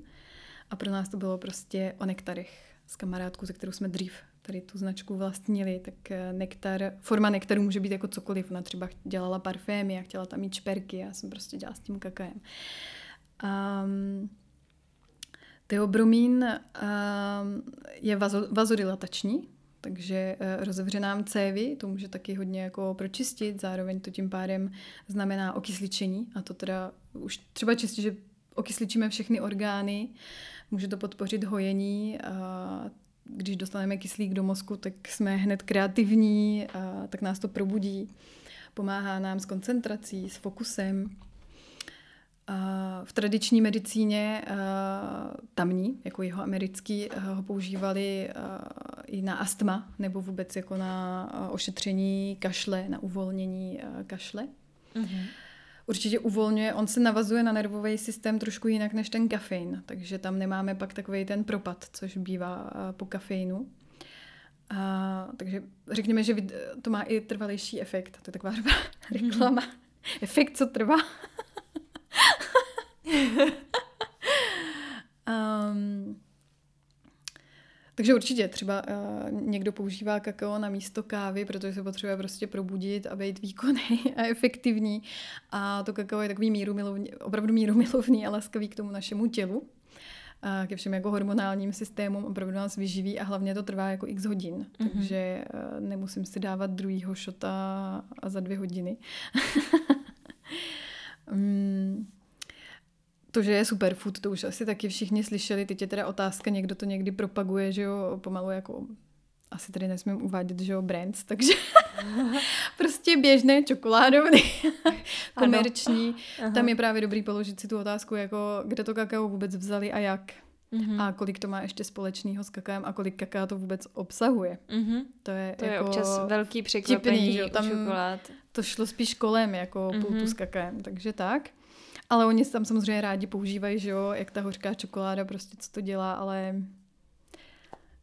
A pro nás to bylo prostě o nektarech s kamarádkou, se kterou jsme dřív tady tu značku vlastnili, tak eh, nektar, forma nektaru může být jako cokoliv. Ona třeba dělala parfémy a chtěla tam mít šperky, já jsem prostě dělala s tím kakaem. Um, teobromín um, je vazo, vazodilatační, takže uh, rozevře nám cévy, to může taky hodně jako pročistit, zároveň to tím pádem znamená okysličení a to teda už třeba čistě, že okysličíme všechny orgány, může to podpořit hojení a když dostaneme kyslík do mozku, tak jsme hned kreativní, a tak nás to probudí. Pomáhá nám s koncentrací, s fokusem. A v tradiční medicíně tamní, jako jeho americký, ho používali i na astma nebo vůbec jako na ošetření kašle, na uvolnění kašle. Mm-hmm určitě uvolňuje, on se navazuje na nervový systém trošku jinak než ten kafein, takže tam nemáme pak takový ten propad, což bývá po kafeinu. A, takže řekněme, že to má i trvalejší efekt. To je taková reklama. efekt, co trvá. Um, takže určitě třeba uh, někdo používá kakao na místo kávy, protože se potřebuje prostě probudit a být výkonný a efektivní. A to kakao je takový míru milovný, opravdu míru milovný a laskavý k tomu našemu tělu. A ke všem jako hormonálním systémům opravdu nás vyživí a hlavně to trvá jako x hodin. Mm-hmm. Takže uh, nemusím si dávat druhýho šota a za dvě hodiny. um, to, že je superfood, to už asi taky všichni slyšeli. Teď je teda otázka, někdo to někdy propaguje, že jo, pomalu jako asi tady nesmím uvádět, že jo, brands, takže prostě běžné čokoládovny, komerční. Tam je právě dobrý položit si tu otázku, jako kde to kakao vůbec vzali a jak. Mm-hmm. A kolik to má ještě společného s kakaem a kolik kaká to vůbec obsahuje.
Mm-hmm. To je, to jako je občas velký překvapení že? Tam čokolád.
To šlo spíš kolem jako mm-hmm. pultu s kakaem, takže tak. Ale oni tam samozřejmě rádi používají, že jo, jak ta hořká čokoláda, prostě co to dělá, ale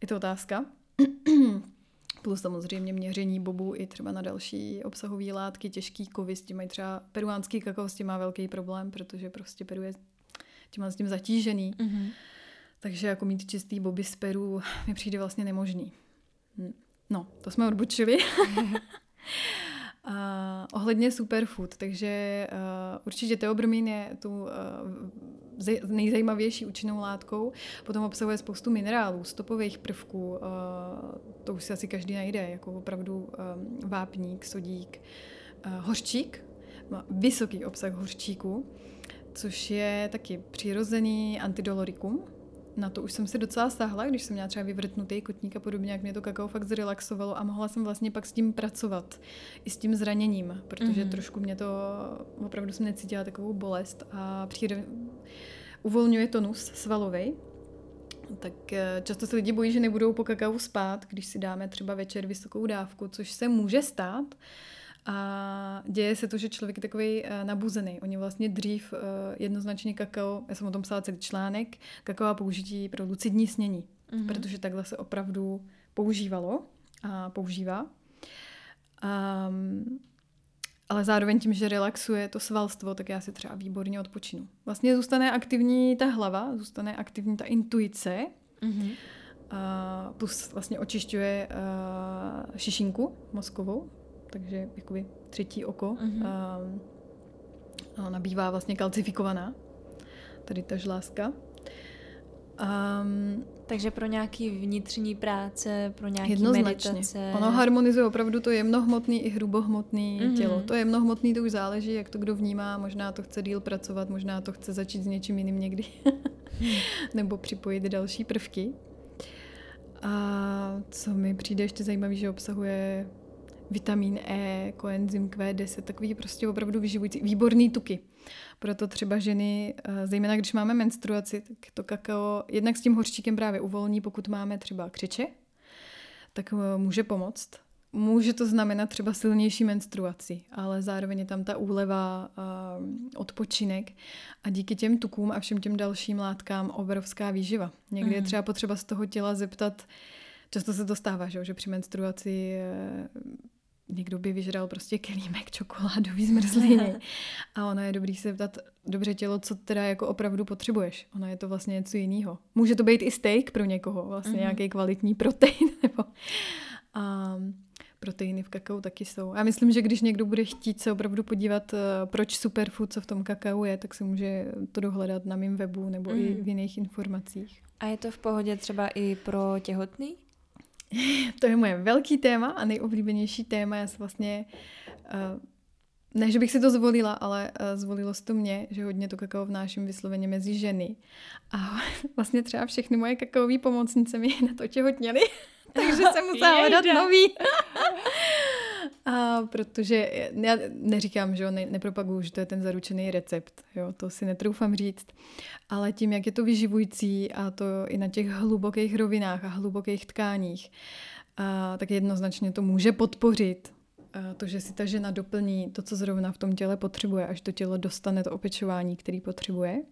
je to otázka. Plus samozřejmě měření bobu i třeba na další obsahové látky, těžký kovy, s tím mají třeba peruánský kakao, s tím má velký problém, protože prostě Peru je tím s tím zatížený. Mm-hmm. Takže jako mít čistý boby z Peru mi přijde vlastně nemožný. Hm. No, to jsme odbočili. Uh, ohledně superfood, takže uh, určitě teobromín je tu uh, nejzajímavější účinnou látkou. Potom obsahuje spoustu minerálů, stopových prvků, uh, to už si asi každý najde, jako opravdu um, vápník, sodík, uh, hořčík, má vysoký obsah hořčíku, což je taky přirozený antidolorikum, na to už jsem se docela stáhla, když jsem měla třeba vyvrtnutý kotník a podobně, jak mě to kakao fakt zrelaxovalo a mohla jsem vlastně pak s tím pracovat. I s tím zraněním, protože mm-hmm. trošku mě to, opravdu jsem necítila takovou bolest a přijde, uvolňuje tonus svalový, tak eh, často se lidi bojí, že nebudou po kakao spát, když si dáme třeba večer vysokou dávku, což se může stát, a děje se to, že člověk je takový uh, nabuzený. Oni vlastně dřív uh, jednoznačně kakao, já jsem o tom psala celý článek, kakao použití pro lucidní snění, mm-hmm. protože takhle se opravdu používalo a používá. Um, ale zároveň tím, že relaxuje to svalstvo, tak já si třeba výborně odpočinu. Vlastně zůstane aktivní ta hlava, zůstane aktivní ta intuice, mm-hmm. uh, plus vlastně očišťuje uh, šišinku mozkovou, takže jakoby třetí oko mm-hmm. a, a nabývá vlastně kalcifikovaná, tady ta žláska. Um,
takže pro nějaký vnitřní práce, pro nějaký
jednoznačně.
meditace.
Ono harmonizuje opravdu to jemnohmotný i hrubohmotný mm-hmm. tělo. To jemnohmotný to už záleží, jak to kdo vnímá. Možná to chce díl pracovat, možná to chce začít s něčím jiným někdy. Nebo připojit další prvky. A co mi přijde ještě zajímavé, že obsahuje vitamín E, koenzym Q10, takový prostě opravdu vyživující, výborný tuky. Proto třeba ženy, eh, zejména když máme menstruaci, tak to kakao jednak s tím hořčíkem právě uvolní, pokud máme třeba křeče, tak eh, může pomoct. Může to znamenat třeba silnější menstruaci, ale zároveň je tam ta úleva, uh, odpočinek a díky těm tukům a všem těm dalším látkám obrovská výživa. Někdy mm. je mhm. třeba potřeba z toho těla zeptat, často se to stává, že, že při menstruaci někdo by vyžral prostě kelímek čokoládový zmrzliny. A ono je dobrý se ptat, dobře tělo, co teda jako opravdu potřebuješ. Ono je to vlastně něco jiného. Může to být i steak pro někoho, vlastně mm-hmm. nějaký kvalitní protein. Nebo, a proteiny v kakao taky jsou. A myslím, že když někdo bude chtít se opravdu podívat, eh, proč superfood, co v tom kakao je, tak se může to dohledat na mém webu nebo mm. i v jiných informacích.
A je to v pohodě třeba i pro těhotný?
to je moje velký téma a nejoblíbenější téma. Já jsem vlastně uh, ne, že bych si to zvolila, ale uh, zvolilo se to mě, že hodně to kakao vnáším vysloveně mezi ženy. A vlastně třeba všechny moje kakaové pomocnice mi na to těhotněly. Takže jsem musela hledat nový. A protože já neříkám, že jo, ne, nepropaguju, že to je ten zaručený recept, jo, to si netroufám říct, ale tím, jak je to vyživující a to i na těch hlubokých rovinách a hlubokých tkáních, a, tak jednoznačně to může podpořit a to, že si ta žena doplní to, co zrovna v tom těle potřebuje, až to tělo dostane to opečování, který potřebuje.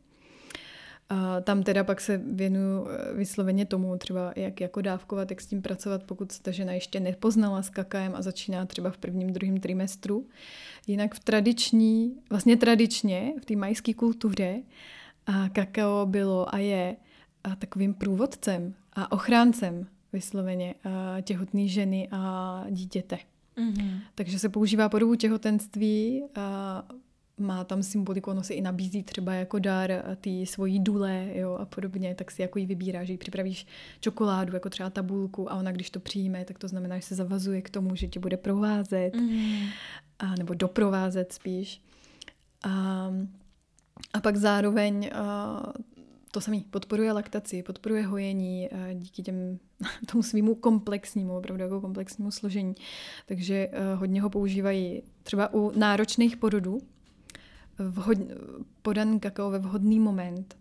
A tam teda pak se věnuju eh, vysloveně tomu, třeba jak jako dávkovat, jak s tím pracovat, pokud ta žena ještě nepoznala s kakaem a začíná třeba v prvním, druhém trimestru. Jinak v tradiční, vlastně tradičně v té majské kultuře a kakao bylo a je a takovým průvodcem a ochráncem vysloveně a těhotné ženy a dítěte. Mm-hmm. Takže se používá po dobu těhotenství a má tam symboliku, ono si i nabízí třeba jako dar ty svojí dule jo, a podobně, tak si jako ji vybírá, že jí připravíš čokoládu, jako třeba tabulku a ona když to přijme, tak to znamená, že se zavazuje k tomu, že tě bude provázet mm. a, nebo doprovázet spíš. A, a pak zároveň a, to samý podporuje laktaci, podporuje hojení a díky těm, tomu svýmu komplexnímu, opravdu jako komplexnímu složení. Takže hodně ho používají třeba u náročných porodů, vhod, podan kakao ve vhodný moment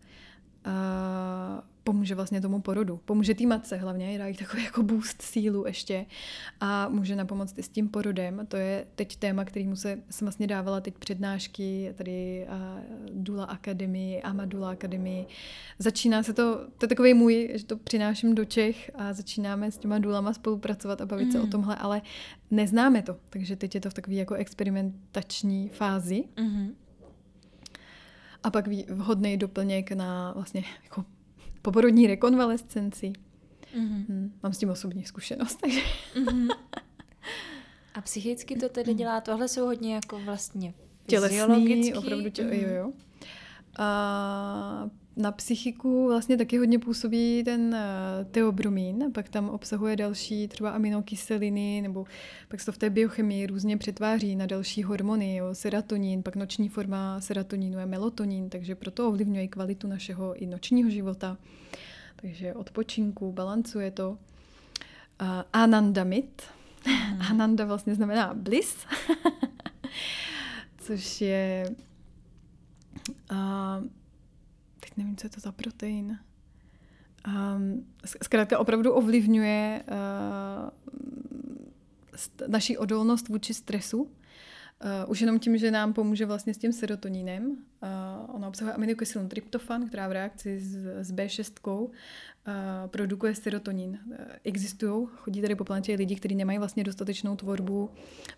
a pomůže vlastně tomu porodu. Pomůže té matce hlavně, dá jí takový jako boost sílu ještě a může napomoct i s tím porodem. To je teď téma, kterýmu se, jsem vlastně dávala teď přednášky, tady uh, Dula Academy, Amadula Academy. Začíná se to, to je takový můj, že to přináším do Čech a začínáme s těma důlama spolupracovat a bavit mm. se o mm. tomhle, ale neznáme to, takže teď je to v takové jako experimentační fázi. Mm-hmm. A pak vhodný doplněk na vlastně jako poporodní rekonvalescenci. Mm-hmm. Hmm, mám s tím osobní zkušenost, takže... Mm-hmm.
A psychicky to tedy dělá, tohle jsou hodně jako vlastně
Tělesný, opravdu tě, mm-hmm. jo, jo. A na psychiku vlastně taky hodně působí ten uh, teobromín, pak tam obsahuje další třeba aminokyseliny, nebo pak se to v té biochemii různě přetváří na další hormony, jo, serotonin, pak noční forma serotoninu je melatonin, takže proto ovlivňuje kvalitu našeho i nočního života. Takže odpočinku, balancuje to. Uh, anandamid. Hmm. Ananda vlastně znamená bliss, což je uh, teď nevím, co je to za protein. Um, zkrátka opravdu ovlivňuje uh, naší odolnost vůči stresu. Uh, už jenom tím, že nám pomůže vlastně s tím serotoninem. Uh, ona obsahuje aminokyselinu tryptofan, která v reakci s, s B6 uh, produkuje serotonin. Uh, existují, chodí tady po planetě lidi, kteří nemají vlastně dostatečnou tvorbu.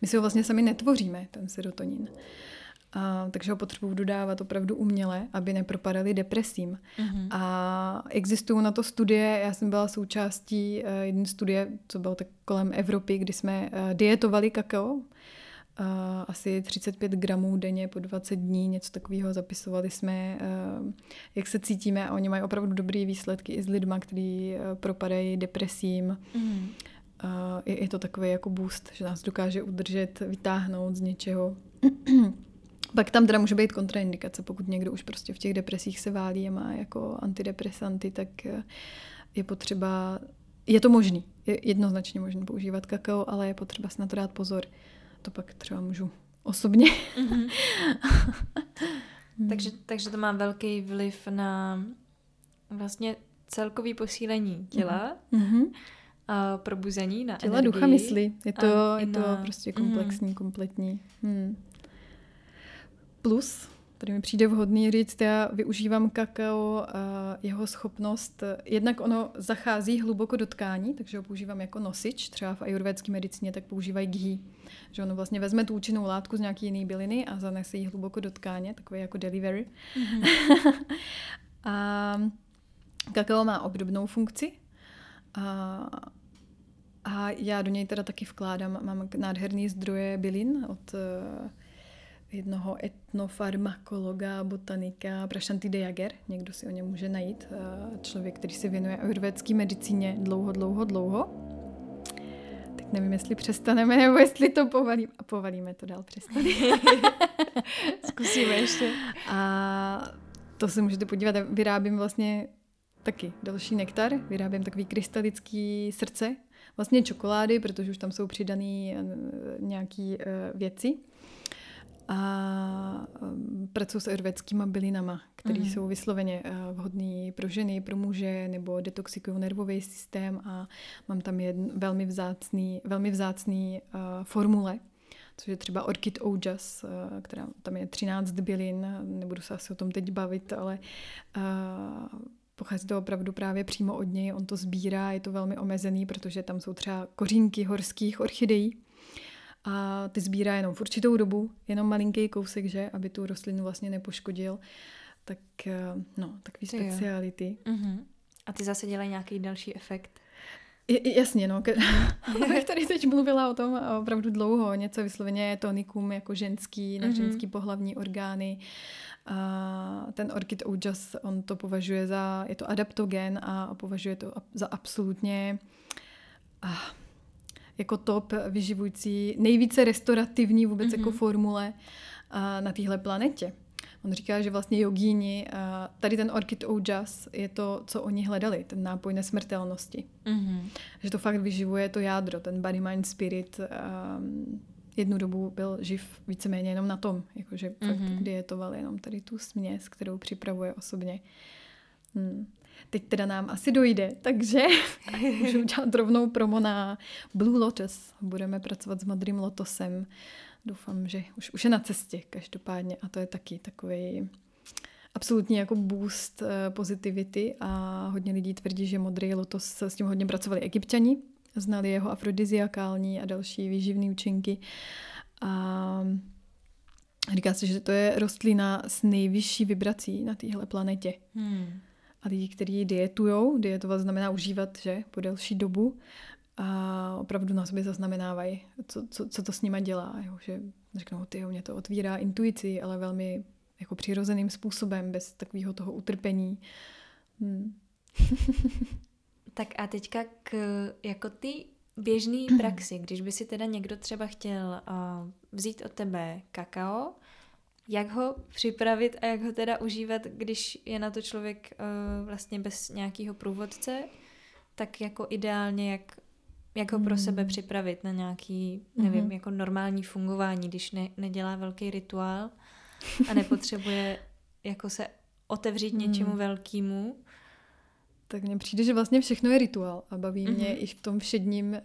My si ho vlastně sami netvoříme, ten serotonin. Uh, a, takže ho potřebují dodávat opravdu uměle, aby nepropadali depresím. Mm-hmm. A existují na to studie, já jsem byla součástí uh, jedné studie, co bylo tak kolem Evropy, kdy jsme uh, dietovali kakao, uh, asi 35 gramů denně po 20 dní, něco takového. Zapisovali jsme, uh, jak se cítíme a oni mají opravdu dobré výsledky i s lidma, kteří uh, propadají depresím. Mm. Uh, je, je to takový jako boost, že nás dokáže udržet, vytáhnout z něčeho. Pak tam teda může být kontraindikace, pokud někdo už prostě v těch depresích se válí a má jako antidepresanty, tak eh, je potřeba, je to možný, je jednoznačně možné používat kakao, ale je potřeba si na to dát pozor. To pak třeba můžu osobně. Mm-hmm.
takže, takže to má velký vliv na vlastně celkový posílení těla, mm-hmm. a probuzení na
Těla, energii. ducha, mysli. Je to, je to na... prostě komplexní, mm-hmm. kompletní. Hmm plus, tady mi přijde vhodný říct, já využívám kakao a jeho schopnost, jednak ono zachází hluboko do tkání, takže ho používám jako nosič, třeba v ajurvédské medicíně tak používají ghee, že ono vlastně vezme tu účinnou látku z nějaké jiné byliny a zanese ji hluboko do tkáně, takové jako delivery. Mm-hmm. a kakao má obdobnou funkci a A já do něj teda taky vkládám, mám nádherný zdroje bylin od jednoho etnofarmakologa, botanika Prashanti de Jager. Někdo si o něm může najít. Uh, člověk, který se věnuje ayurvédské medicíně dlouho, dlouho, dlouho. Teď nevím, jestli přestaneme, nebo jestli to povalím. A povalíme to dál, přestane.
Zkusíme ještě.
A to se můžete podívat, vyrábím vlastně taky další nektar, vyrábím takový krystalický srdce, vlastně čokolády, protože už tam jsou přidané eh, nějaké eh, věci. A eh, pracuji s ayurvedskými bylinama, které mm. jsou vysloveně vhodné pro ženy, pro muže, nebo detoxikují nervový systém a mám tam jedn, velmi vzácný, velmi vzácný uh, formule, což je třeba Orchid Ojas, uh, která tam je 13 bylin, nebudu se asi o tom teď bavit, ale uh, Pochází to opravdu právě přímo od něj, on to sbírá, je to velmi omezený, protože tam jsou třeba kořínky horských orchidejí a ty sbírá jenom v určitou dobu, jenom malinký kousek, že, aby tu rostlinu vlastně nepoškodil. Tak eh, no, takový ty speciality.
Uh-huh. A ty zase dělají nějaký další efekt?
J- jasně, no. Bych tady teď mluvila o tom opravdu dlouho. Něco vysloveně tonikum jako ženský, na uh-huh. ženský pohlavní orgány. A ten Orchid Ojas, on to považuje za, je to adaptogen a považuje to za absolutně ah, jako top vyživující, nejvíce restaurativní vůbec mm-hmm. jako mhm. formule a, na téhle planetě. On říká, že vlastně jogíni, tady ten Orchid Ojas je to, co oni hledali, ten nápoj nesmrtelnosti. Mm-hmm. Že to fakt vyživuje to jádro, ten body, mind, spirit, um, jednu dobu byl živ víceméně jenom na tom, jakože mm-hmm. fakt mhm. dietoval jenom tady tu směs, kterou připravuje osobně. Hmm. Teď teda nám asi dojde, takže můžu udělat rovnou promo na Blue Lotus. Budeme pracovat s modrým lotosem. Doufám, že už, už je na cestě každopádně a to je taky takový absolutní jako boost uh, pozitivity a hodně lidí tvrdí, že modrý lotos s tím hodně pracovali egyptiani, znali jeho afrodiziakální a další výživné účinky. A říká se, že to je rostlina s nejvyšší vibrací na téhle planetě. Hmm. A lidi, kteří dietujou, dietovat znamená užívat, že, po delší dobu, a opravdu na sobě zaznamenávají, co, co, co to s nima dělá. Jo? Že řeknou, ty, mě to otvírá intuici, ale velmi jako přirozeným způsobem, bez takového toho utrpení. Hmm.
Tak a teďka k jako ty běžný praxi, když by si teda někdo třeba chtěl uh, vzít od tebe kakao, jak ho připravit a jak ho teda užívat, když je na to člověk uh, vlastně bez nějakého průvodce, tak jako ideálně, jak, jak ho pro mm. sebe připravit na nějaký, nevím, mm-hmm. jako normální fungování, když ne, nedělá velký rituál a nepotřebuje jako se otevřít mm. něčemu velkému,
tak mně přijde, že vlastně všechno je rituál a baví mm-hmm. mě i v tom všedním uh,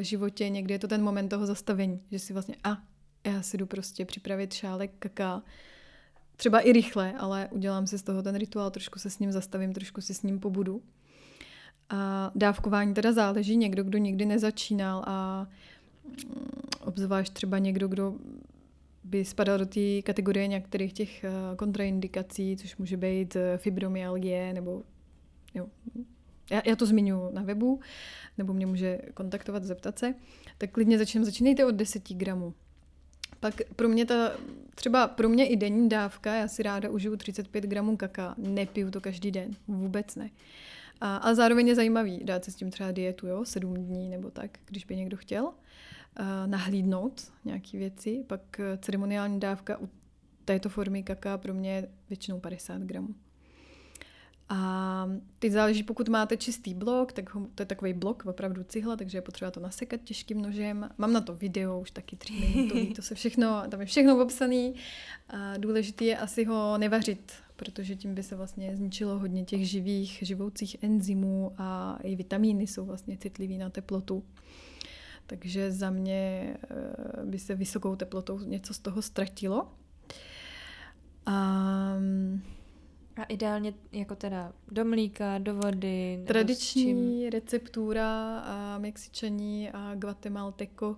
životě. Někdy je to ten moment toho zastavení, že si vlastně, a já si jdu prostě připravit šálek kaká, třeba i rychle, ale udělám si z toho ten rituál, trošku se s ním zastavím, trošku si s ním pobudu. A dávkování teda záleží, někdo, kdo nikdy nezačínal a mm, obzvlášť třeba někdo, kdo by spadal do té kategorie některých těch eh, kontraindikací, což může být eh, fibromyalgie nebo Jo. Já, já to zmiňuji na webu, nebo mě může kontaktovat, zeptat se, tak klidně začneme, začínejte od 10 gramů. Pak pro mě ta, třeba pro mě i denní dávka, já si ráda užiju 35 gramů kaka, nepiju to každý den, vůbec ne. A, ale zároveň je zajímavý dát si s tím třeba dietu, jo, 7 dní nebo tak, když by někdo chtěl, a nahlídnout nějaké věci. Pak eh, ceremoniální dávka u této formy kaka pro mě je většinou 50 gramů. A teď záleží, pokud máte čistý blok, tak ho, to je takový blok, opravdu cihla, takže je potřeba to nasekat těžkým nožem. Mám na to video, už taky tři minuty, to se všechno, tam je všechno. A důležité je asi ho nevařit, protože tím by se vlastně zničilo hodně těch živých, živoucích enzymů a i vitamíny jsou vlastně citlivý na teplotu. Takže za mě eh, by se vysokou teplotou něco z toho ztratilo. A
a ideálně jako teda do mlíka, do vody.
Tradiční receptura a Mexičaní a Guatemalteco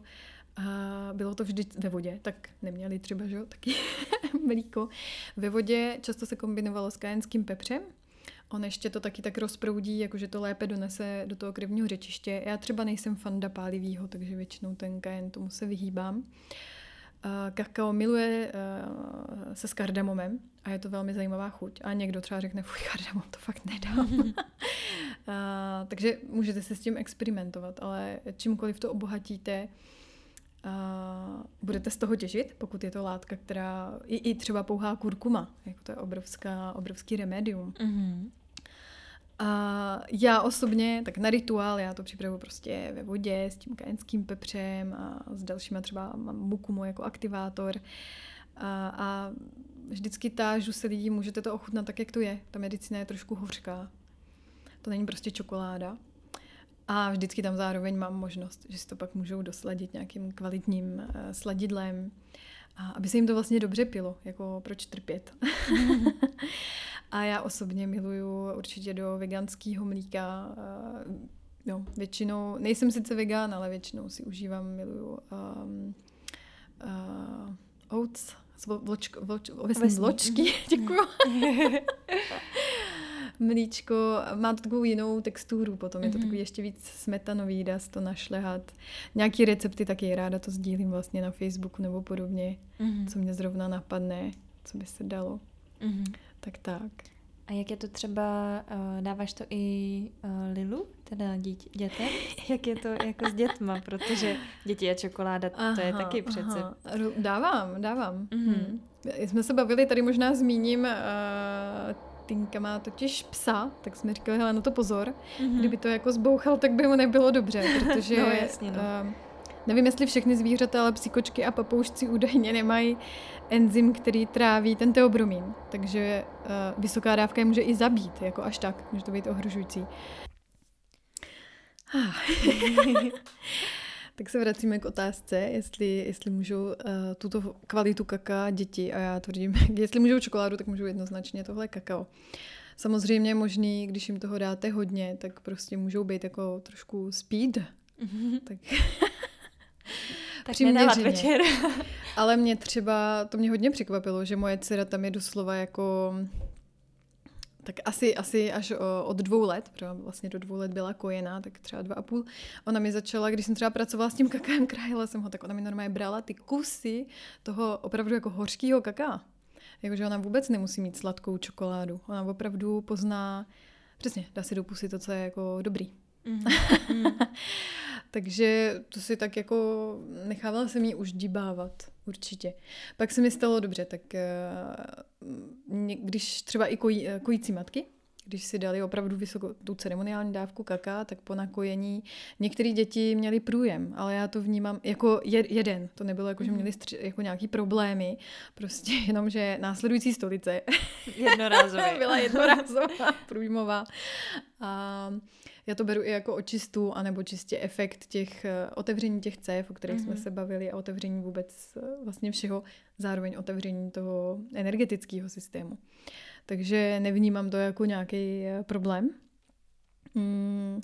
a bylo to vždy ve vodě, tak neměli třeba, že taky mlíko. Ve vodě často se kombinovalo s kajenským pepřem. On ještě to taky tak rozproudí, jakože to lépe donese do toho krevního řečiště. Já třeba nejsem fanda pálivýho, takže většinou ten kajen tomu se vyhýbám. Uh, kakao miluje uh, se s kardamomem a je to velmi zajímavá chuť. A někdo třeba řekne, fuj, kardamom, to fakt nedám. uh, takže můžete se s tím experimentovat, ale čímkoliv to obohatíte, uh, budete z toho těžit, pokud je to látka, která, i, i třeba pouhá kurkuma, jako to je obrovská, obrovský remedium. Mm-hmm. A já osobně, tak na rituál, já to připravuji prostě ve vodě s tím kajenským pepřem a s dalšíma třeba mám mukumu jako aktivátor. A, a vždycky tážu se lidí, můžete to ochutnat tak, jak to je. Ta medicína je trošku hořká. To není prostě čokoláda. A vždycky tam zároveň mám možnost, že si to pak můžou dosladit nějakým kvalitním uh, sladidlem, a aby se jim to vlastně dobře pilo, jako proč trpět. A já osobně miluju určitě do veganského mlíka. No, většinou, nejsem sice vegán, ale většinou si užívám, miluju um, uh, oats, vloč, ovesní vločky, děkuju. Mlíčko, má to takovou jinou texturu potom, je to takový mhm. ještě víc smetanový, dá se to našlehat. Nějaký recepty taky ráda to sdílím vlastně na Facebooku nebo podobně, mm-hmm. co mě zrovna napadne, co by se dalo. Mm-hmm. Tak tak.
A jak je to třeba, uh, dáváš to i uh, Lilu, teda dítě, dětem? jak je to jako s dětma, protože děti a čokoláda, aha, to je taky přece. Aha.
Dávám, dávám. Mm-hmm. Hmm. Jsme se bavili, tady možná zmíním, uh, Tinka má totiž psa, tak jsme říkali, hele, na to pozor. Mm-hmm. Kdyby to jako zbouchal, tak by mu nebylo dobře, protože...
no, jasně, no. Uh,
Nevím, jestli všechny zvířata, ale psíkočky a papoušci údajně nemají enzym, který tráví ten teobromin. Takže uh, vysoká dávka je může i zabít, jako až tak. Může to být ohrožující. tak se vracíme k otázce, jestli, jestli můžou uh, tuto kvalitu kaká děti, a já tvrdím, jestli můžou čokoládu, tak můžou jednoznačně tohle kakao. Samozřejmě možný, když jim toho dáte hodně, tak prostě můžou být jako trošku speed. Mm-hmm. Tak
tak večer.
Ale mě třeba, to mě hodně překvapilo, že moje dcera tam je doslova jako tak asi, asi až od dvou let, protože vlastně do dvou let byla kojená, tak třeba dva a půl. Ona mi začala, když jsem třeba pracovala s tím kakem, krájela jsem ho, tak ona mi normálně brala ty kusy toho opravdu jako hořkého kaká. Jakože ona vůbec nemusí mít sladkou čokoládu. Ona opravdu pozná, přesně, dá si do pusy to, co je jako dobrý. Mm-hmm. Takže to si tak jako nechávala jsem ji už dibávat, určitě. Pak se mi stalo dobře, tak eh, když třeba i kojí, eh, kojící matky, když si dali opravdu vysokou tu ceremoniální dávku kaká, tak po nakojení některé děti měly průjem, ale já to vnímám jako jeden. To nebylo jako, že mhm. měli stři- jako nějaký problémy, prostě jenom, že následující stolice
jednorázově
byla jednorázová, průjmová. A já to beru i jako očistu, anebo čistě efekt těch eh, otevření těch cév, o kterých mm-hmm. jsme mhm. se bavili, a otevření vůbec eh, vlastně všeho, zároveň otevření toho energetického systému. Takže nevnímám to jako nějaký eh, problém. Mm,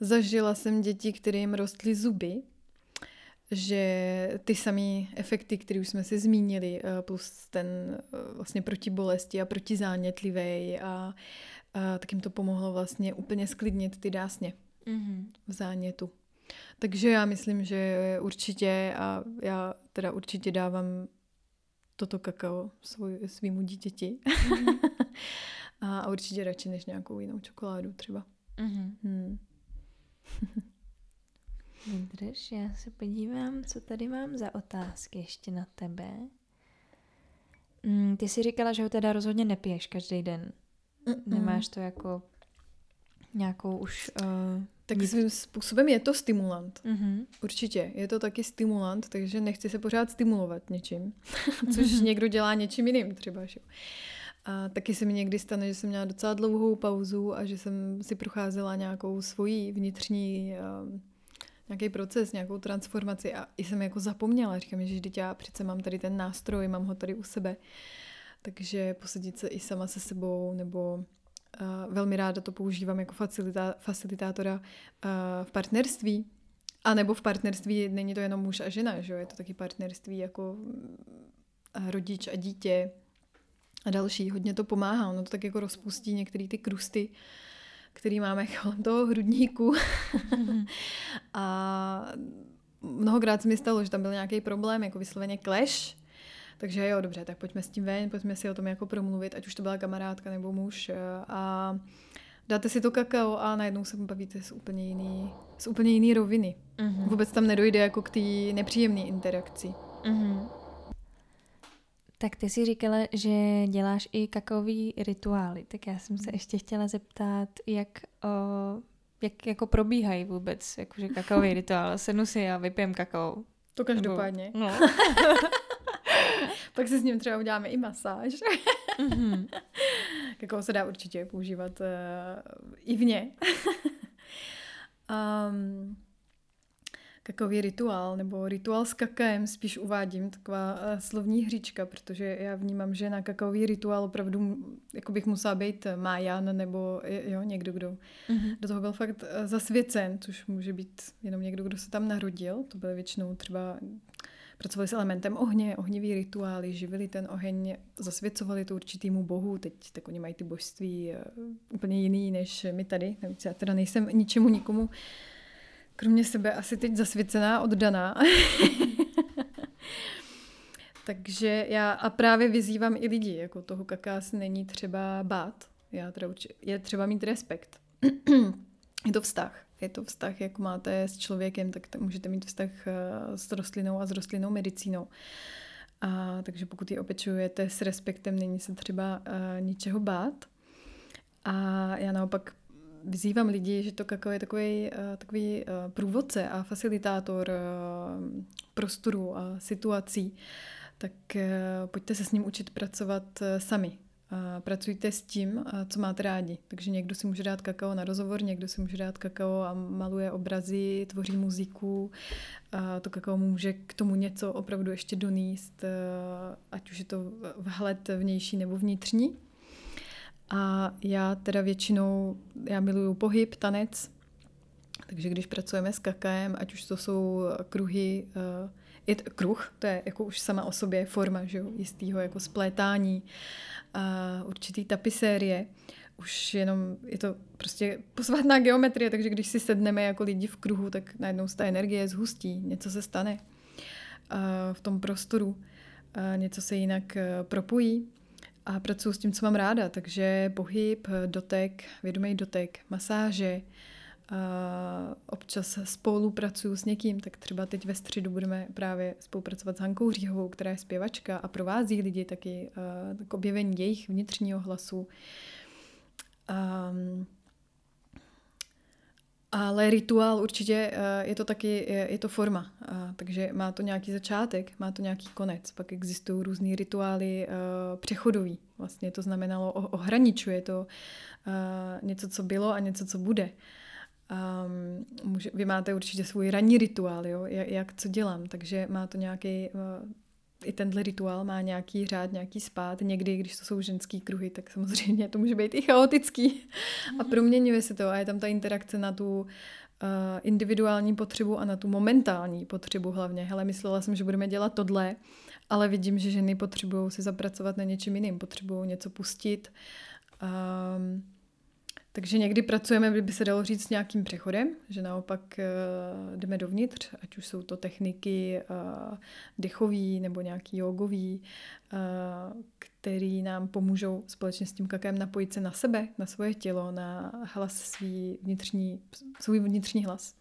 zažila jsem děti, kterým rostly zuby, že ty samé efekty, které už jsme si zmínili, plus ten vlastně proti bolesti a proti zánětlivý a a tak jim to pomohlo vlastně úplně sklidnit ty dásně mm-hmm. v zánětu. Takže já myslím, že určitě a já teda určitě dávám toto kakao svoj, svýmu dítěti. Mm-hmm. a, a určitě radši než nějakou jinou čokoládu třeba. Mm-hmm. Hmm.
Vydrž, já se podívám, co tady mám za otázky ještě na tebe. Mm, ty jsi říkala, že ho teda rozhodně nepiješ každý den. Mm-mm. Nemáš to jako nějakou už... Uh,
tak nic... svým způsobem je to stimulant. Mm-hmm. Určitě. Je to taky stimulant, takže nechci se pořád stimulovat něčím. Což mm-hmm. někdo dělá něčím jiným třeba. Že? A taky se mi někdy stane, že jsem měla docela dlouhou pauzu a že jsem si procházela nějakou svoji vnitřní uh, nějaký proces, nějakou transformaci a i jsem jako zapomněla. Říkám, že vždyť já přece mám tady ten nástroj, mám ho tady u sebe. Takže posadit se i sama se sebou, nebo uh, velmi ráda to používám jako facilita, facilitátora uh, v partnerství. A nebo v partnerství není to jenom muž a žena, že je to taky partnerství jako uh, rodič a dítě, a další. Hodně to pomáhá, ono to tak jako rozpustí některé ty krusty, který máme kolem toho hrudníku. a mnohokrát se mi stalo, že tam byl nějaký problém, jako vysloveně clash, takže jo, dobře, tak pojďme s tím ven, pojďme si o tom jako promluvit, ať už to byla kamarádka nebo muž. Eh, a dáte si to kakao a najednou se bavíte z úplně jiný, z úplně jiný roviny. Mm-hmm. Vůbec tam nedojde jako k té nepříjemné interakci. Mm-hmm.
Tak ty si říkala, že děláš i kakaový rituály, tak já jsem se ještě chtěla zeptat, jak, o, jak jako probíhají vůbec, jakože kakaový rituál. Sednu si a vypijem kakao.
To každopádně. Nebo, no. Pak si s ním třeba uděláme i masáž. mm-hmm. Kakao se dá určitě používat uh, i vně. um, kakový rituál, nebo rituál s kakaem spíš uvádím, taková uh, slovní hříčka, protože já vnímám, že na kakaový rituál opravdu jako bych musela být Májan nebo jo, někdo, kdo mm-hmm. do toho byl fakt uh, zasvěcen, což může být jenom někdo, kdo se tam narodil. To byly většinou třeba pracovali s elementem ohně, ohnivý rituály, živili ten oheň, zasvěcovali to určitýmu bohu, teď tak oni mají ty božství uh, úplně jiný než my tady. Já teda nejsem ničemu nikomu kromě sebe asi teď zasvěcená, oddaná. Takže já a právě vyzývám i lidi, jako toho kakás není třeba bát, já teda je třeba mít respekt. je to vztah. Je to vztah, jak máte s člověkem, tak to můžete mít vztah eh, s rostlinou a s rostlinnou medicínou. A takže pokud ji opečujete s respektem, není se třeba uh, ničeho bát. A já naopak vyzývám lidi, že to kakao je takový, uh, takový uh, průvodce a facilitátor uh, prostoru a situací, tak uh, pojďte se s ním učit pracovat uh, sami. Pracujte s tím, co máte rádi. Takže někdo si může dát kakao na rozhovor, někdo si může dát kakao a maluje obrazy, tvoří muziku. Uh, to kakao může k tomu něco opravdu ještě doníst, ať už je to vhled vnější nebo vnitřní. A já teda většinou, já miluju pohyb, tanec, takže když pracujeme s kakaem, ať už to jsou kruhy, uh, je t- kruh, to je jako už sama o sobě forma, že jo, jistýho jako splétání, uh, určitý tapisérie, už jenom je to prostě posvátná geometrie, takže když si sedneme jako lidi v kruhu, tak najednou se ta energie zhustí, něco se stane v tom prostoru, něco se jinak uh, propojí. A pracuji s tím, co mám ráda, takže pohyb, dotek, vědomý dotek, masáže, a občas spolupracuju s někým, tak třeba teď ve středu budeme právě spolupracovat s Hankou Říhovou, která je zpěvačka a provází lidi taky k objevení jejich vnitřního hlasu. Ale rituál určitě je to taky, je, to forma, takže má to nějaký začátek, má to nějaký konec. Pak existují různé rituály přechodový. Vlastně to znamenalo, ohraničuje to něco, co bylo a něco, co bude. Um, může, vy máte určitě svůj ranní rituál, jo? Jak, jak co dělám, takže má to nějaký uh, i tenhle rituál má nějaký řád, nějaký spát. Někdy, když to jsou ženský kruhy, tak samozřejmě to může být i chaotický. A mhm. proměňuje se to a je tam ta interakce na tu uh, individuální potřebu a na tu momentální potřebu hlavně. Hele, myslela jsem, že budeme dělat tohle, ale vidím, že ženy potřebují se zapracovat na něčem jiným, potřebují něco pustit. Um, takže někdy pracujeme, kdyby se dalo říct, s nějakým přechodem, že naopak uh, jdeme dovnitř, ať už jsou to techniky uh, dechový nebo nějaký jogový, uh, který nám pomůžou společně s tím kakem napojit se na sebe, na svoje tělo, na hlas svý vnitřní, svůj vnitřní hlas.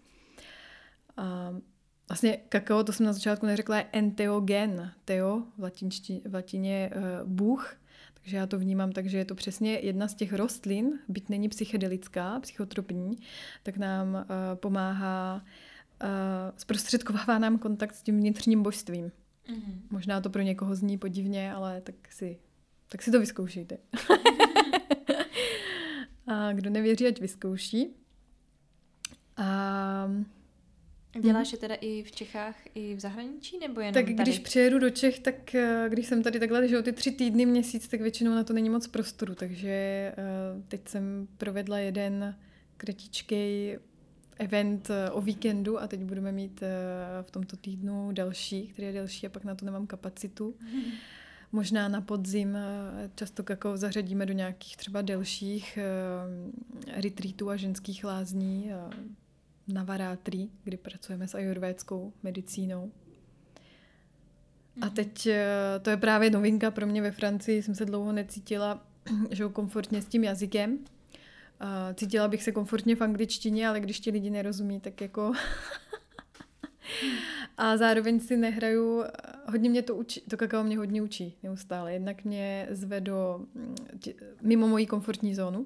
Vlastně kakao, to jsem na začátku neřekla, je enteogen. Teo v, latinčti, v latině uh, Bůh, takže já to vnímám tak, že je to přesně jedna z těch rostlin, byť není psychedelická, psychotropní, tak nám uh, pomáhá, uh, zprostředkovává nám kontakt s tím vnitřním božstvím. Mm-hmm. Možná to pro někoho zní podivně, ale tak si, tak si to vyzkoušejte. a kdo nevěří, ať vyzkouší. A
Děláš je teda i v Čechách, i v zahraničí, nebo jenom
Tak
tady?
když přijedu do Čech, tak eh, když jsem tady takhle, že ty tři týdny, měsíc, tak většinou na to není moc prostoru, takže uh, teď jsem provedla jeden kratičký event eh, o víkendu a teď budeme mít v tomto týdnu další, který je delší a pak na to nemám kapacitu. Hmm. Možná na podzim často kakao zařadíme do nějakých třeba delších retreatů a ženských lázní na Varátri, kdy pracujeme s ajurvédskou medicínou. A mhm. teď to je právě novinka pro mě ve Francii. Jsem se dlouho necítila že komfortně s tím jazykem. Cítila bych se komfortně v angličtině, ale když ti lidi nerozumí, tak jako... a zároveň si nehraju, hodně mě to učí, to kakao mě hodně učí neustále. Jednak mě zve do, mimo moji komfortní zónu,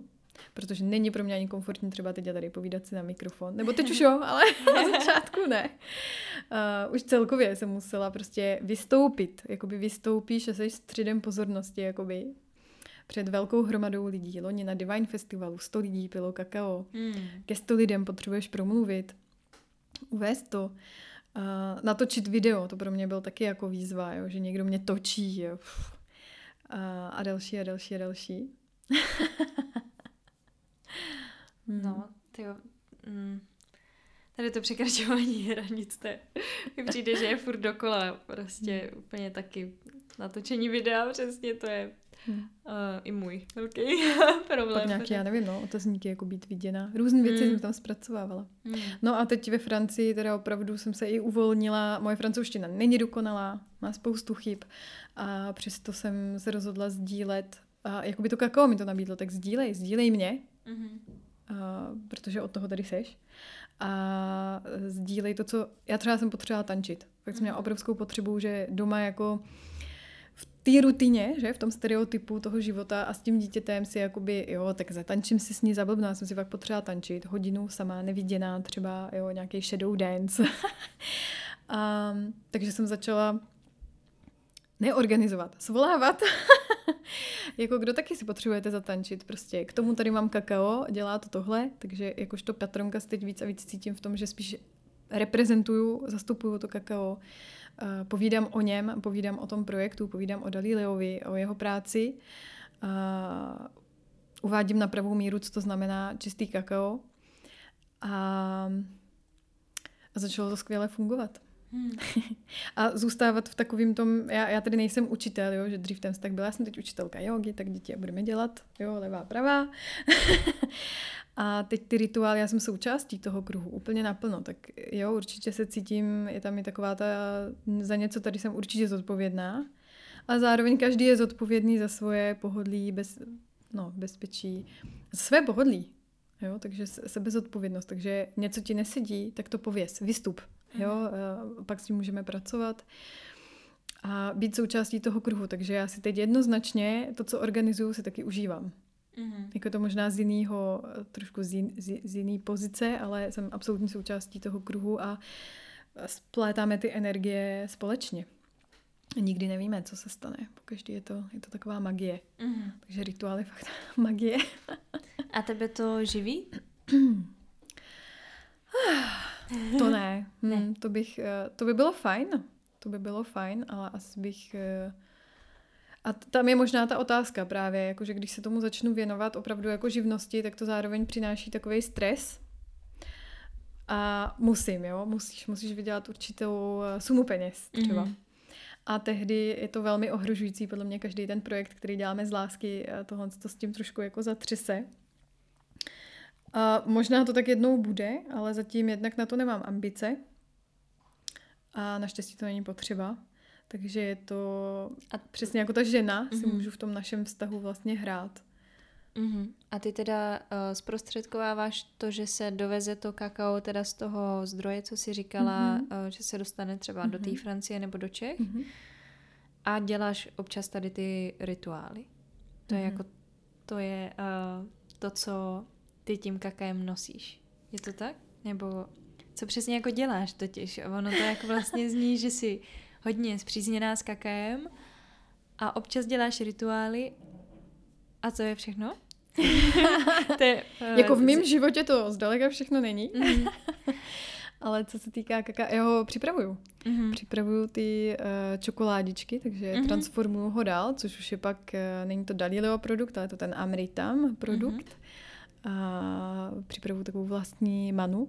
protože není pro mě ani komfortní třeba teď tady povídat si na mikrofon. Nebo teď už jo, ale na začátku ne. Uh, už celkově jsem musela prostě vystoupit. Jakoby vystoupíš a jsi středem pozornosti, jakoby před velkou hromadou lidí. Loni na Divine Festivalu 100 lidí pilo kakao. Mm. Ke 100 lidem potřebuješ promluvit, uvést to, uh, natočit video. To pro mě byl taky jako výzva, jo, že někdo mě točí. Jo. Uh, a další a další a další.
no, ty mm. Tady to překračování hranic, to je, mi přijde, že je furt dokola, prostě mm. úplně taky natočení videa, přesně to je Hmm. Uh, I můj velký problém.
Pak nějaký, já nevím, no, otazníky, jako být viděna. Různé věci hmm. jsem tam zpracovávala. Hmm. No a teď ve Francii teda opravdu jsem se i uvolnila. Moje francouzština není dokonalá, má spoustu chyb a přesto jsem se rozhodla sdílet a jako by to kakao mi to nabídlo, tak sdílej, sdílej mě, mm-hmm. A, protože od toho tady seš. A sdílej to, co... Já třeba jsem potřebovala tančit. Tak jsem měla mhm. obrovskou potřebu, že doma jako v té rutině, že, v tom stereotypu toho života a s tím dítětem si jakoby, jo, tak zatančím si s ní zablbná, jsem si fakt potřeba tančit, hodinu sama neviděná, třeba, jo, nějaký shadow dance. a, takže jsem začala neorganizovat, svolávat. jako kdo taky si potřebujete zatančit. Prostě k tomu tady mám kakao, dělá to tohle, takže jakožto patronka se teď víc a víc cítím v tom, že spíš reprezentuju, zastupuju to kakao Eh, povídám o něm, povídám o tom projektu, povídám o Dalileovi, o jeho práci. Uh, uvádím na pravou míru, co to znamená čistý kakao. A, a začalo to skvěle fungovat. Hmm. a zůstávat v takovým tom, já, já tady nejsem učitel, jo, že dřív ten vztah byla, já jsem teď učitelka jogy, tak děti budeme dělat, jo, levá, pravá. A teď ty rituály, já jsem součástí toho kruhu úplně naplno, tak jo, určitě se cítím, je tam i taková ta, za něco tady jsem určitě zodpovědná. A zároveň každý je zodpovědný za svoje pohodlí, bez, no, bezpečí, za své pohodlí. Jo, takže sebezodpovědnost. Takže něco ti nesedí, tak to pověs, vystup. Jo, mhm. pak s tím můžeme pracovat a být součástí toho kruhu. Takže já si teď jednoznačně to, co organizuju, si taky užívám. Mm-hmm. Jako to možná z jiného, trošku z, jin, z, z jiný pozice, ale jsem absolutní součástí toho kruhu a splétáme ty energie společně. Nikdy nevíme, co se stane. Pokaždý je to, je to taková magie. Mm-hmm. Takže rituál je fakt magie.
a tebe to živí?
to ne. ne. Hmm, to, bych, eh, to by bylo fajn. To by bylo fajn, ale asi bych eh, a tam je možná ta otázka právě, jakože když se tomu začnu věnovat opravdu jako živnosti, tak to zároveň přináší takový stres. A musím, jo, musíš, musíš vydělat určitou eh, sumu peněz třeba. Mm-hmm. A tehdy je to velmi ohrožující, podle mě každý ten projekt, který děláme z lásky, tohle to s tím trošku jako zatřese. A možná to tak jednou bude, ale zatím jednak na to nemám ambice. A naštěstí to není potřeba. Takže je to a přesně jako ta žena mm-hmm. si mhm. můžu v tom našem vztahu vlastně hrát.
Mm-hmm. A ty teda uh, zprostředkováváš to, že se doveze to kakao teda z toho zdroje, co jsi říkala, mm-hmm. uh, že se dostane třeba mm-hmm. do té mhm. Francie nebo do Čech mm-hmm. a děláš občas tady ty rituály. To mm-hmm. je mhm. jako, to je uh, to, co ty tím kakaem nosíš. Je to tak? Nebo co přesně jako děláš totiž? Ono to jako vlastně zní, že si hodně zpřízněná s kakaem a občas děláš rituály a co je všechno?
to je, jako v mém životě to zdaleka všechno není. Mm. Ale co se týká kaká, já ho připravuju. Mm-hmm. Připravuju ty uh, čokoládičky, takže mm-hmm. transformuju ho dál, což už je pak, uh, není to Dalileo produkt, ale je to ten Amritam produkt. Mm-hmm. A připravuju takovou vlastní manu.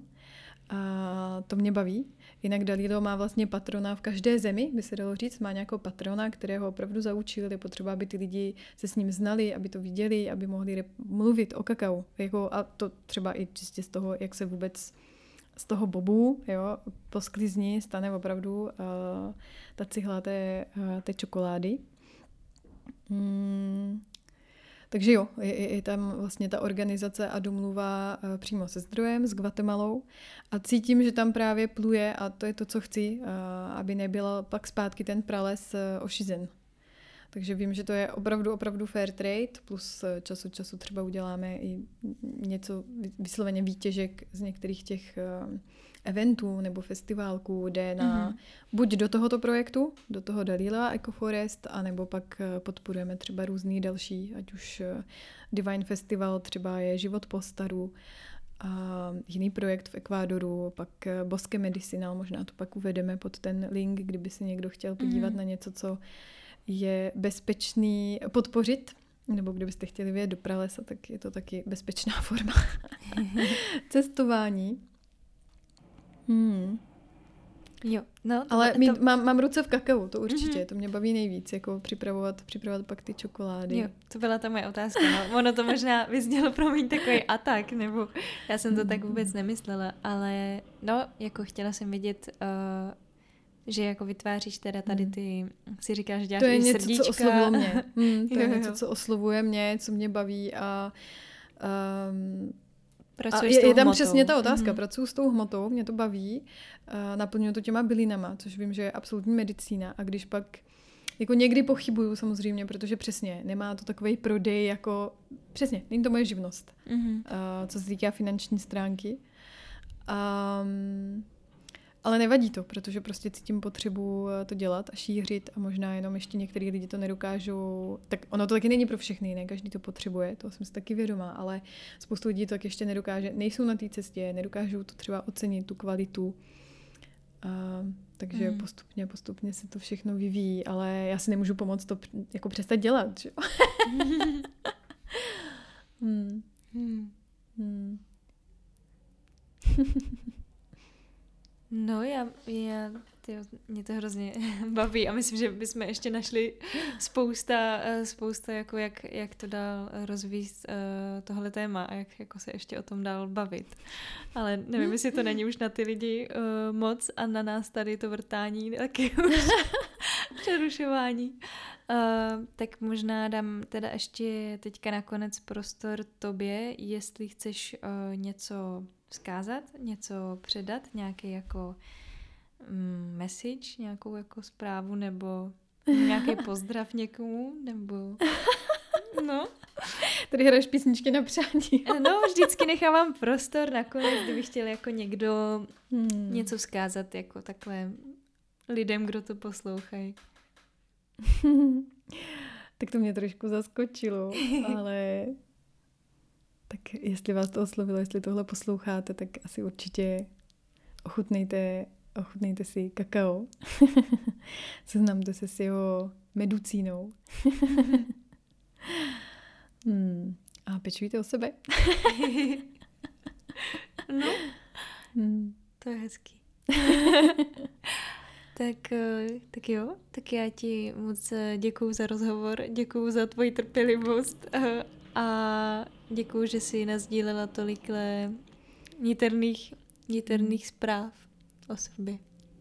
A to mě baví Jinak Dalilo má vlastně patrona v každé zemi, by se dalo říct, má nějakého patrona, kterého opravdu zaučil, je potřeba, aby ty lidi se s ním znali, aby to viděli, aby mohli mluvit o kakao. Jako, a to třeba i čistě z toho, jak se vůbec z toho bobu, jo, po sklizni stane opravdu uh, ta cihla té, uh, té čokolády. Mm, takže jo, je, je tam vlastně ta organizace a domluva uh, přímo se zdrojem, s Guatemalou a cítím, že tam právě pluje a to je to, co chci, uh, aby nebyl pak zpátky ten prales uh, ošizen. Takže vím, že to je opravdu, opravdu fair trade, plus čas od času třeba uděláme i něco vysloveně výtěžek z některých těch eventů nebo festiválků jde na mm-hmm. buď do tohoto projektu, do toho Dalila Ecoforest, anebo pak eh, podporujeme třeba různý další, ať už eh, Divine Festival, třeba je Život po staru, a jiný projekt v Ekvádoru, pak eh, Boske Medicinal, možná to pak uvedeme pod ten link, kdyby se někdo chtěl podívat mm-hmm. na něco, co je bezpečný podpořit, nebo kdybyste chtěli vyjet do pralesa, tak je to taky bezpečná forma cestování. Hmm.
Jo, no.
To, Ale to... mám, mám ruce v kakao, to určitě, mm-hmm. to mě baví nejvíc, jako připravovat, připravovat pak ty čokolády.
Jo, to byla ta moje otázka, no. Ono to možná vyznělo pro mě takový atak, nebo já jsem to tak vůbec nemyslela, ale no, jako chtěla jsem vidět, uh, že jako vytváříš teda tady hmm. ty, si říkáš, že děláš
To je něco, srdíčka. co oslovilo mě. Hmm, to jo, je něco, co oslovuje mě, co mě baví a um,
Pracuješ a je, je
tam hmotou. přesně ta otázka. Mm-hmm. Pracuji s tou hmotou, mě to baví, uh, naplňuji to těma bylinama, což vím, že je absolutní medicína. A když pak jako někdy pochybuju samozřejmě, protože přesně nemá to takový prodej jako, přesně, není to moje živnost, mm-hmm. uh, co se týká finanční stránky. Um, ale nevadí to, protože prostě cítím potřebu eh, to dělat a šířit a možná jenom ještě některý lidi to nedokážou. Tak ono to taky není pro všechny, ne každý to potřebuje, to jsem si taky vědomá, ale spoustu lidí to tak ještě nedokáže, nejsou na té cestě, nedokážou to třeba ocenit, tu kvalitu. A, takže mm. postupně, postupně se to všechno vyvíjí, ale já si nemůžu pomoct to jako přestat dělat, že? hmm. Hmm. Hmm.
No, já, já tyjo, mě to hrozně baví a myslím, že bychom ještě našli spousta, eh, spousta jako jak, jak to dál rozvíjet uh, tohle téma a jak jako se ještě o tom dál bavit. Ale nevím, jestli to není už na ty lidi uh, moc a na nás tady to vrtání taky už přerušování. Uh, tak možná dám teda ještě teďka nakonec prostor tobě, jestli chceš uh, něco vzkázat, něco předat, nějaký jako mm, message, nějakou jako zprávu nebo nějaký pozdrav někomu, nebo no.
Tady hraješ písničky na přání.
no, vždycky nechávám prostor nakonec, kdyby chtěl jako někdo hmm. něco vzkázat jako takhle lidem, kdo to poslouchají.
tak to mě trošku zaskočilo, ale tak jestli vás to oslovilo, jestli tohle posloucháte, tak asi určitě ochutnejte, ochutnejte si kakao. Seznamte se s jeho meducínou. hmm. A pečujte o sebe.
no, hmm. to je hezký. tak, eh, tak jo, tak já ti moc eh, děkuju za rozhovor, děkuju za tvoji trpělivost eh, a děkuji, že jsi nazdílela tolik niterných, niterných zpráv o sobě.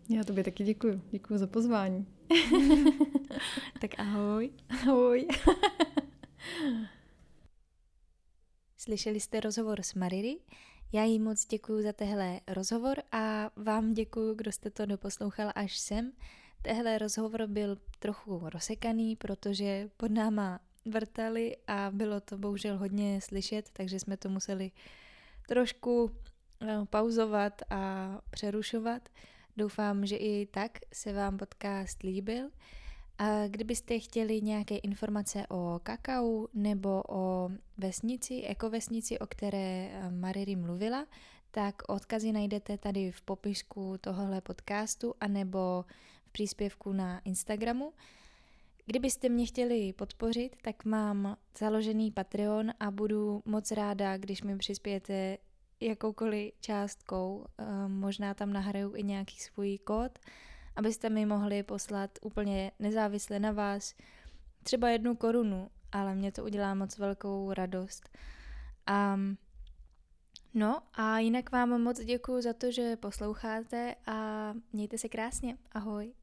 Já tobě taky děkuji. Děkuji za pozvání.
tak ahoj.
Ahoj.
Slyšeli jste rozhovor s Mariri? Já jí moc děkuji za tehle rozhovor a vám děkuji, kdo jste to doposlouchal až sem. Tehle rozhovor byl trochu rozsekaný, protože pod náma vrtali a bylo to bohužel hodně slyšet, takže jsme to museli trošku eh, pauzovat a přerušovat. Doufám, že i tak se vám podcast líbil. A kdybyste chtěli nějaké informace o kakao nebo o vesnici, ekovesnici, o které eh, Mariri mluvila, tak odkazy najdete tady v popisku tohohle podcastu anebo v příspěvku na Instagramu. Kdybyste mě chtěli podpořit, tak mám založený Patreon a budu moc ráda, když mi přispějete jakoukoliv částkou. Uh, možná tam nahraju i nějaký svůj kód, abyste mi mohli poslat úplně nezávisle na vás třeba jednu korunu, ale mě to udělá moc velkou radost. Um, no a jinak vám moc děkuji za to, že posloucháte a mějte se krásně. Ahoj.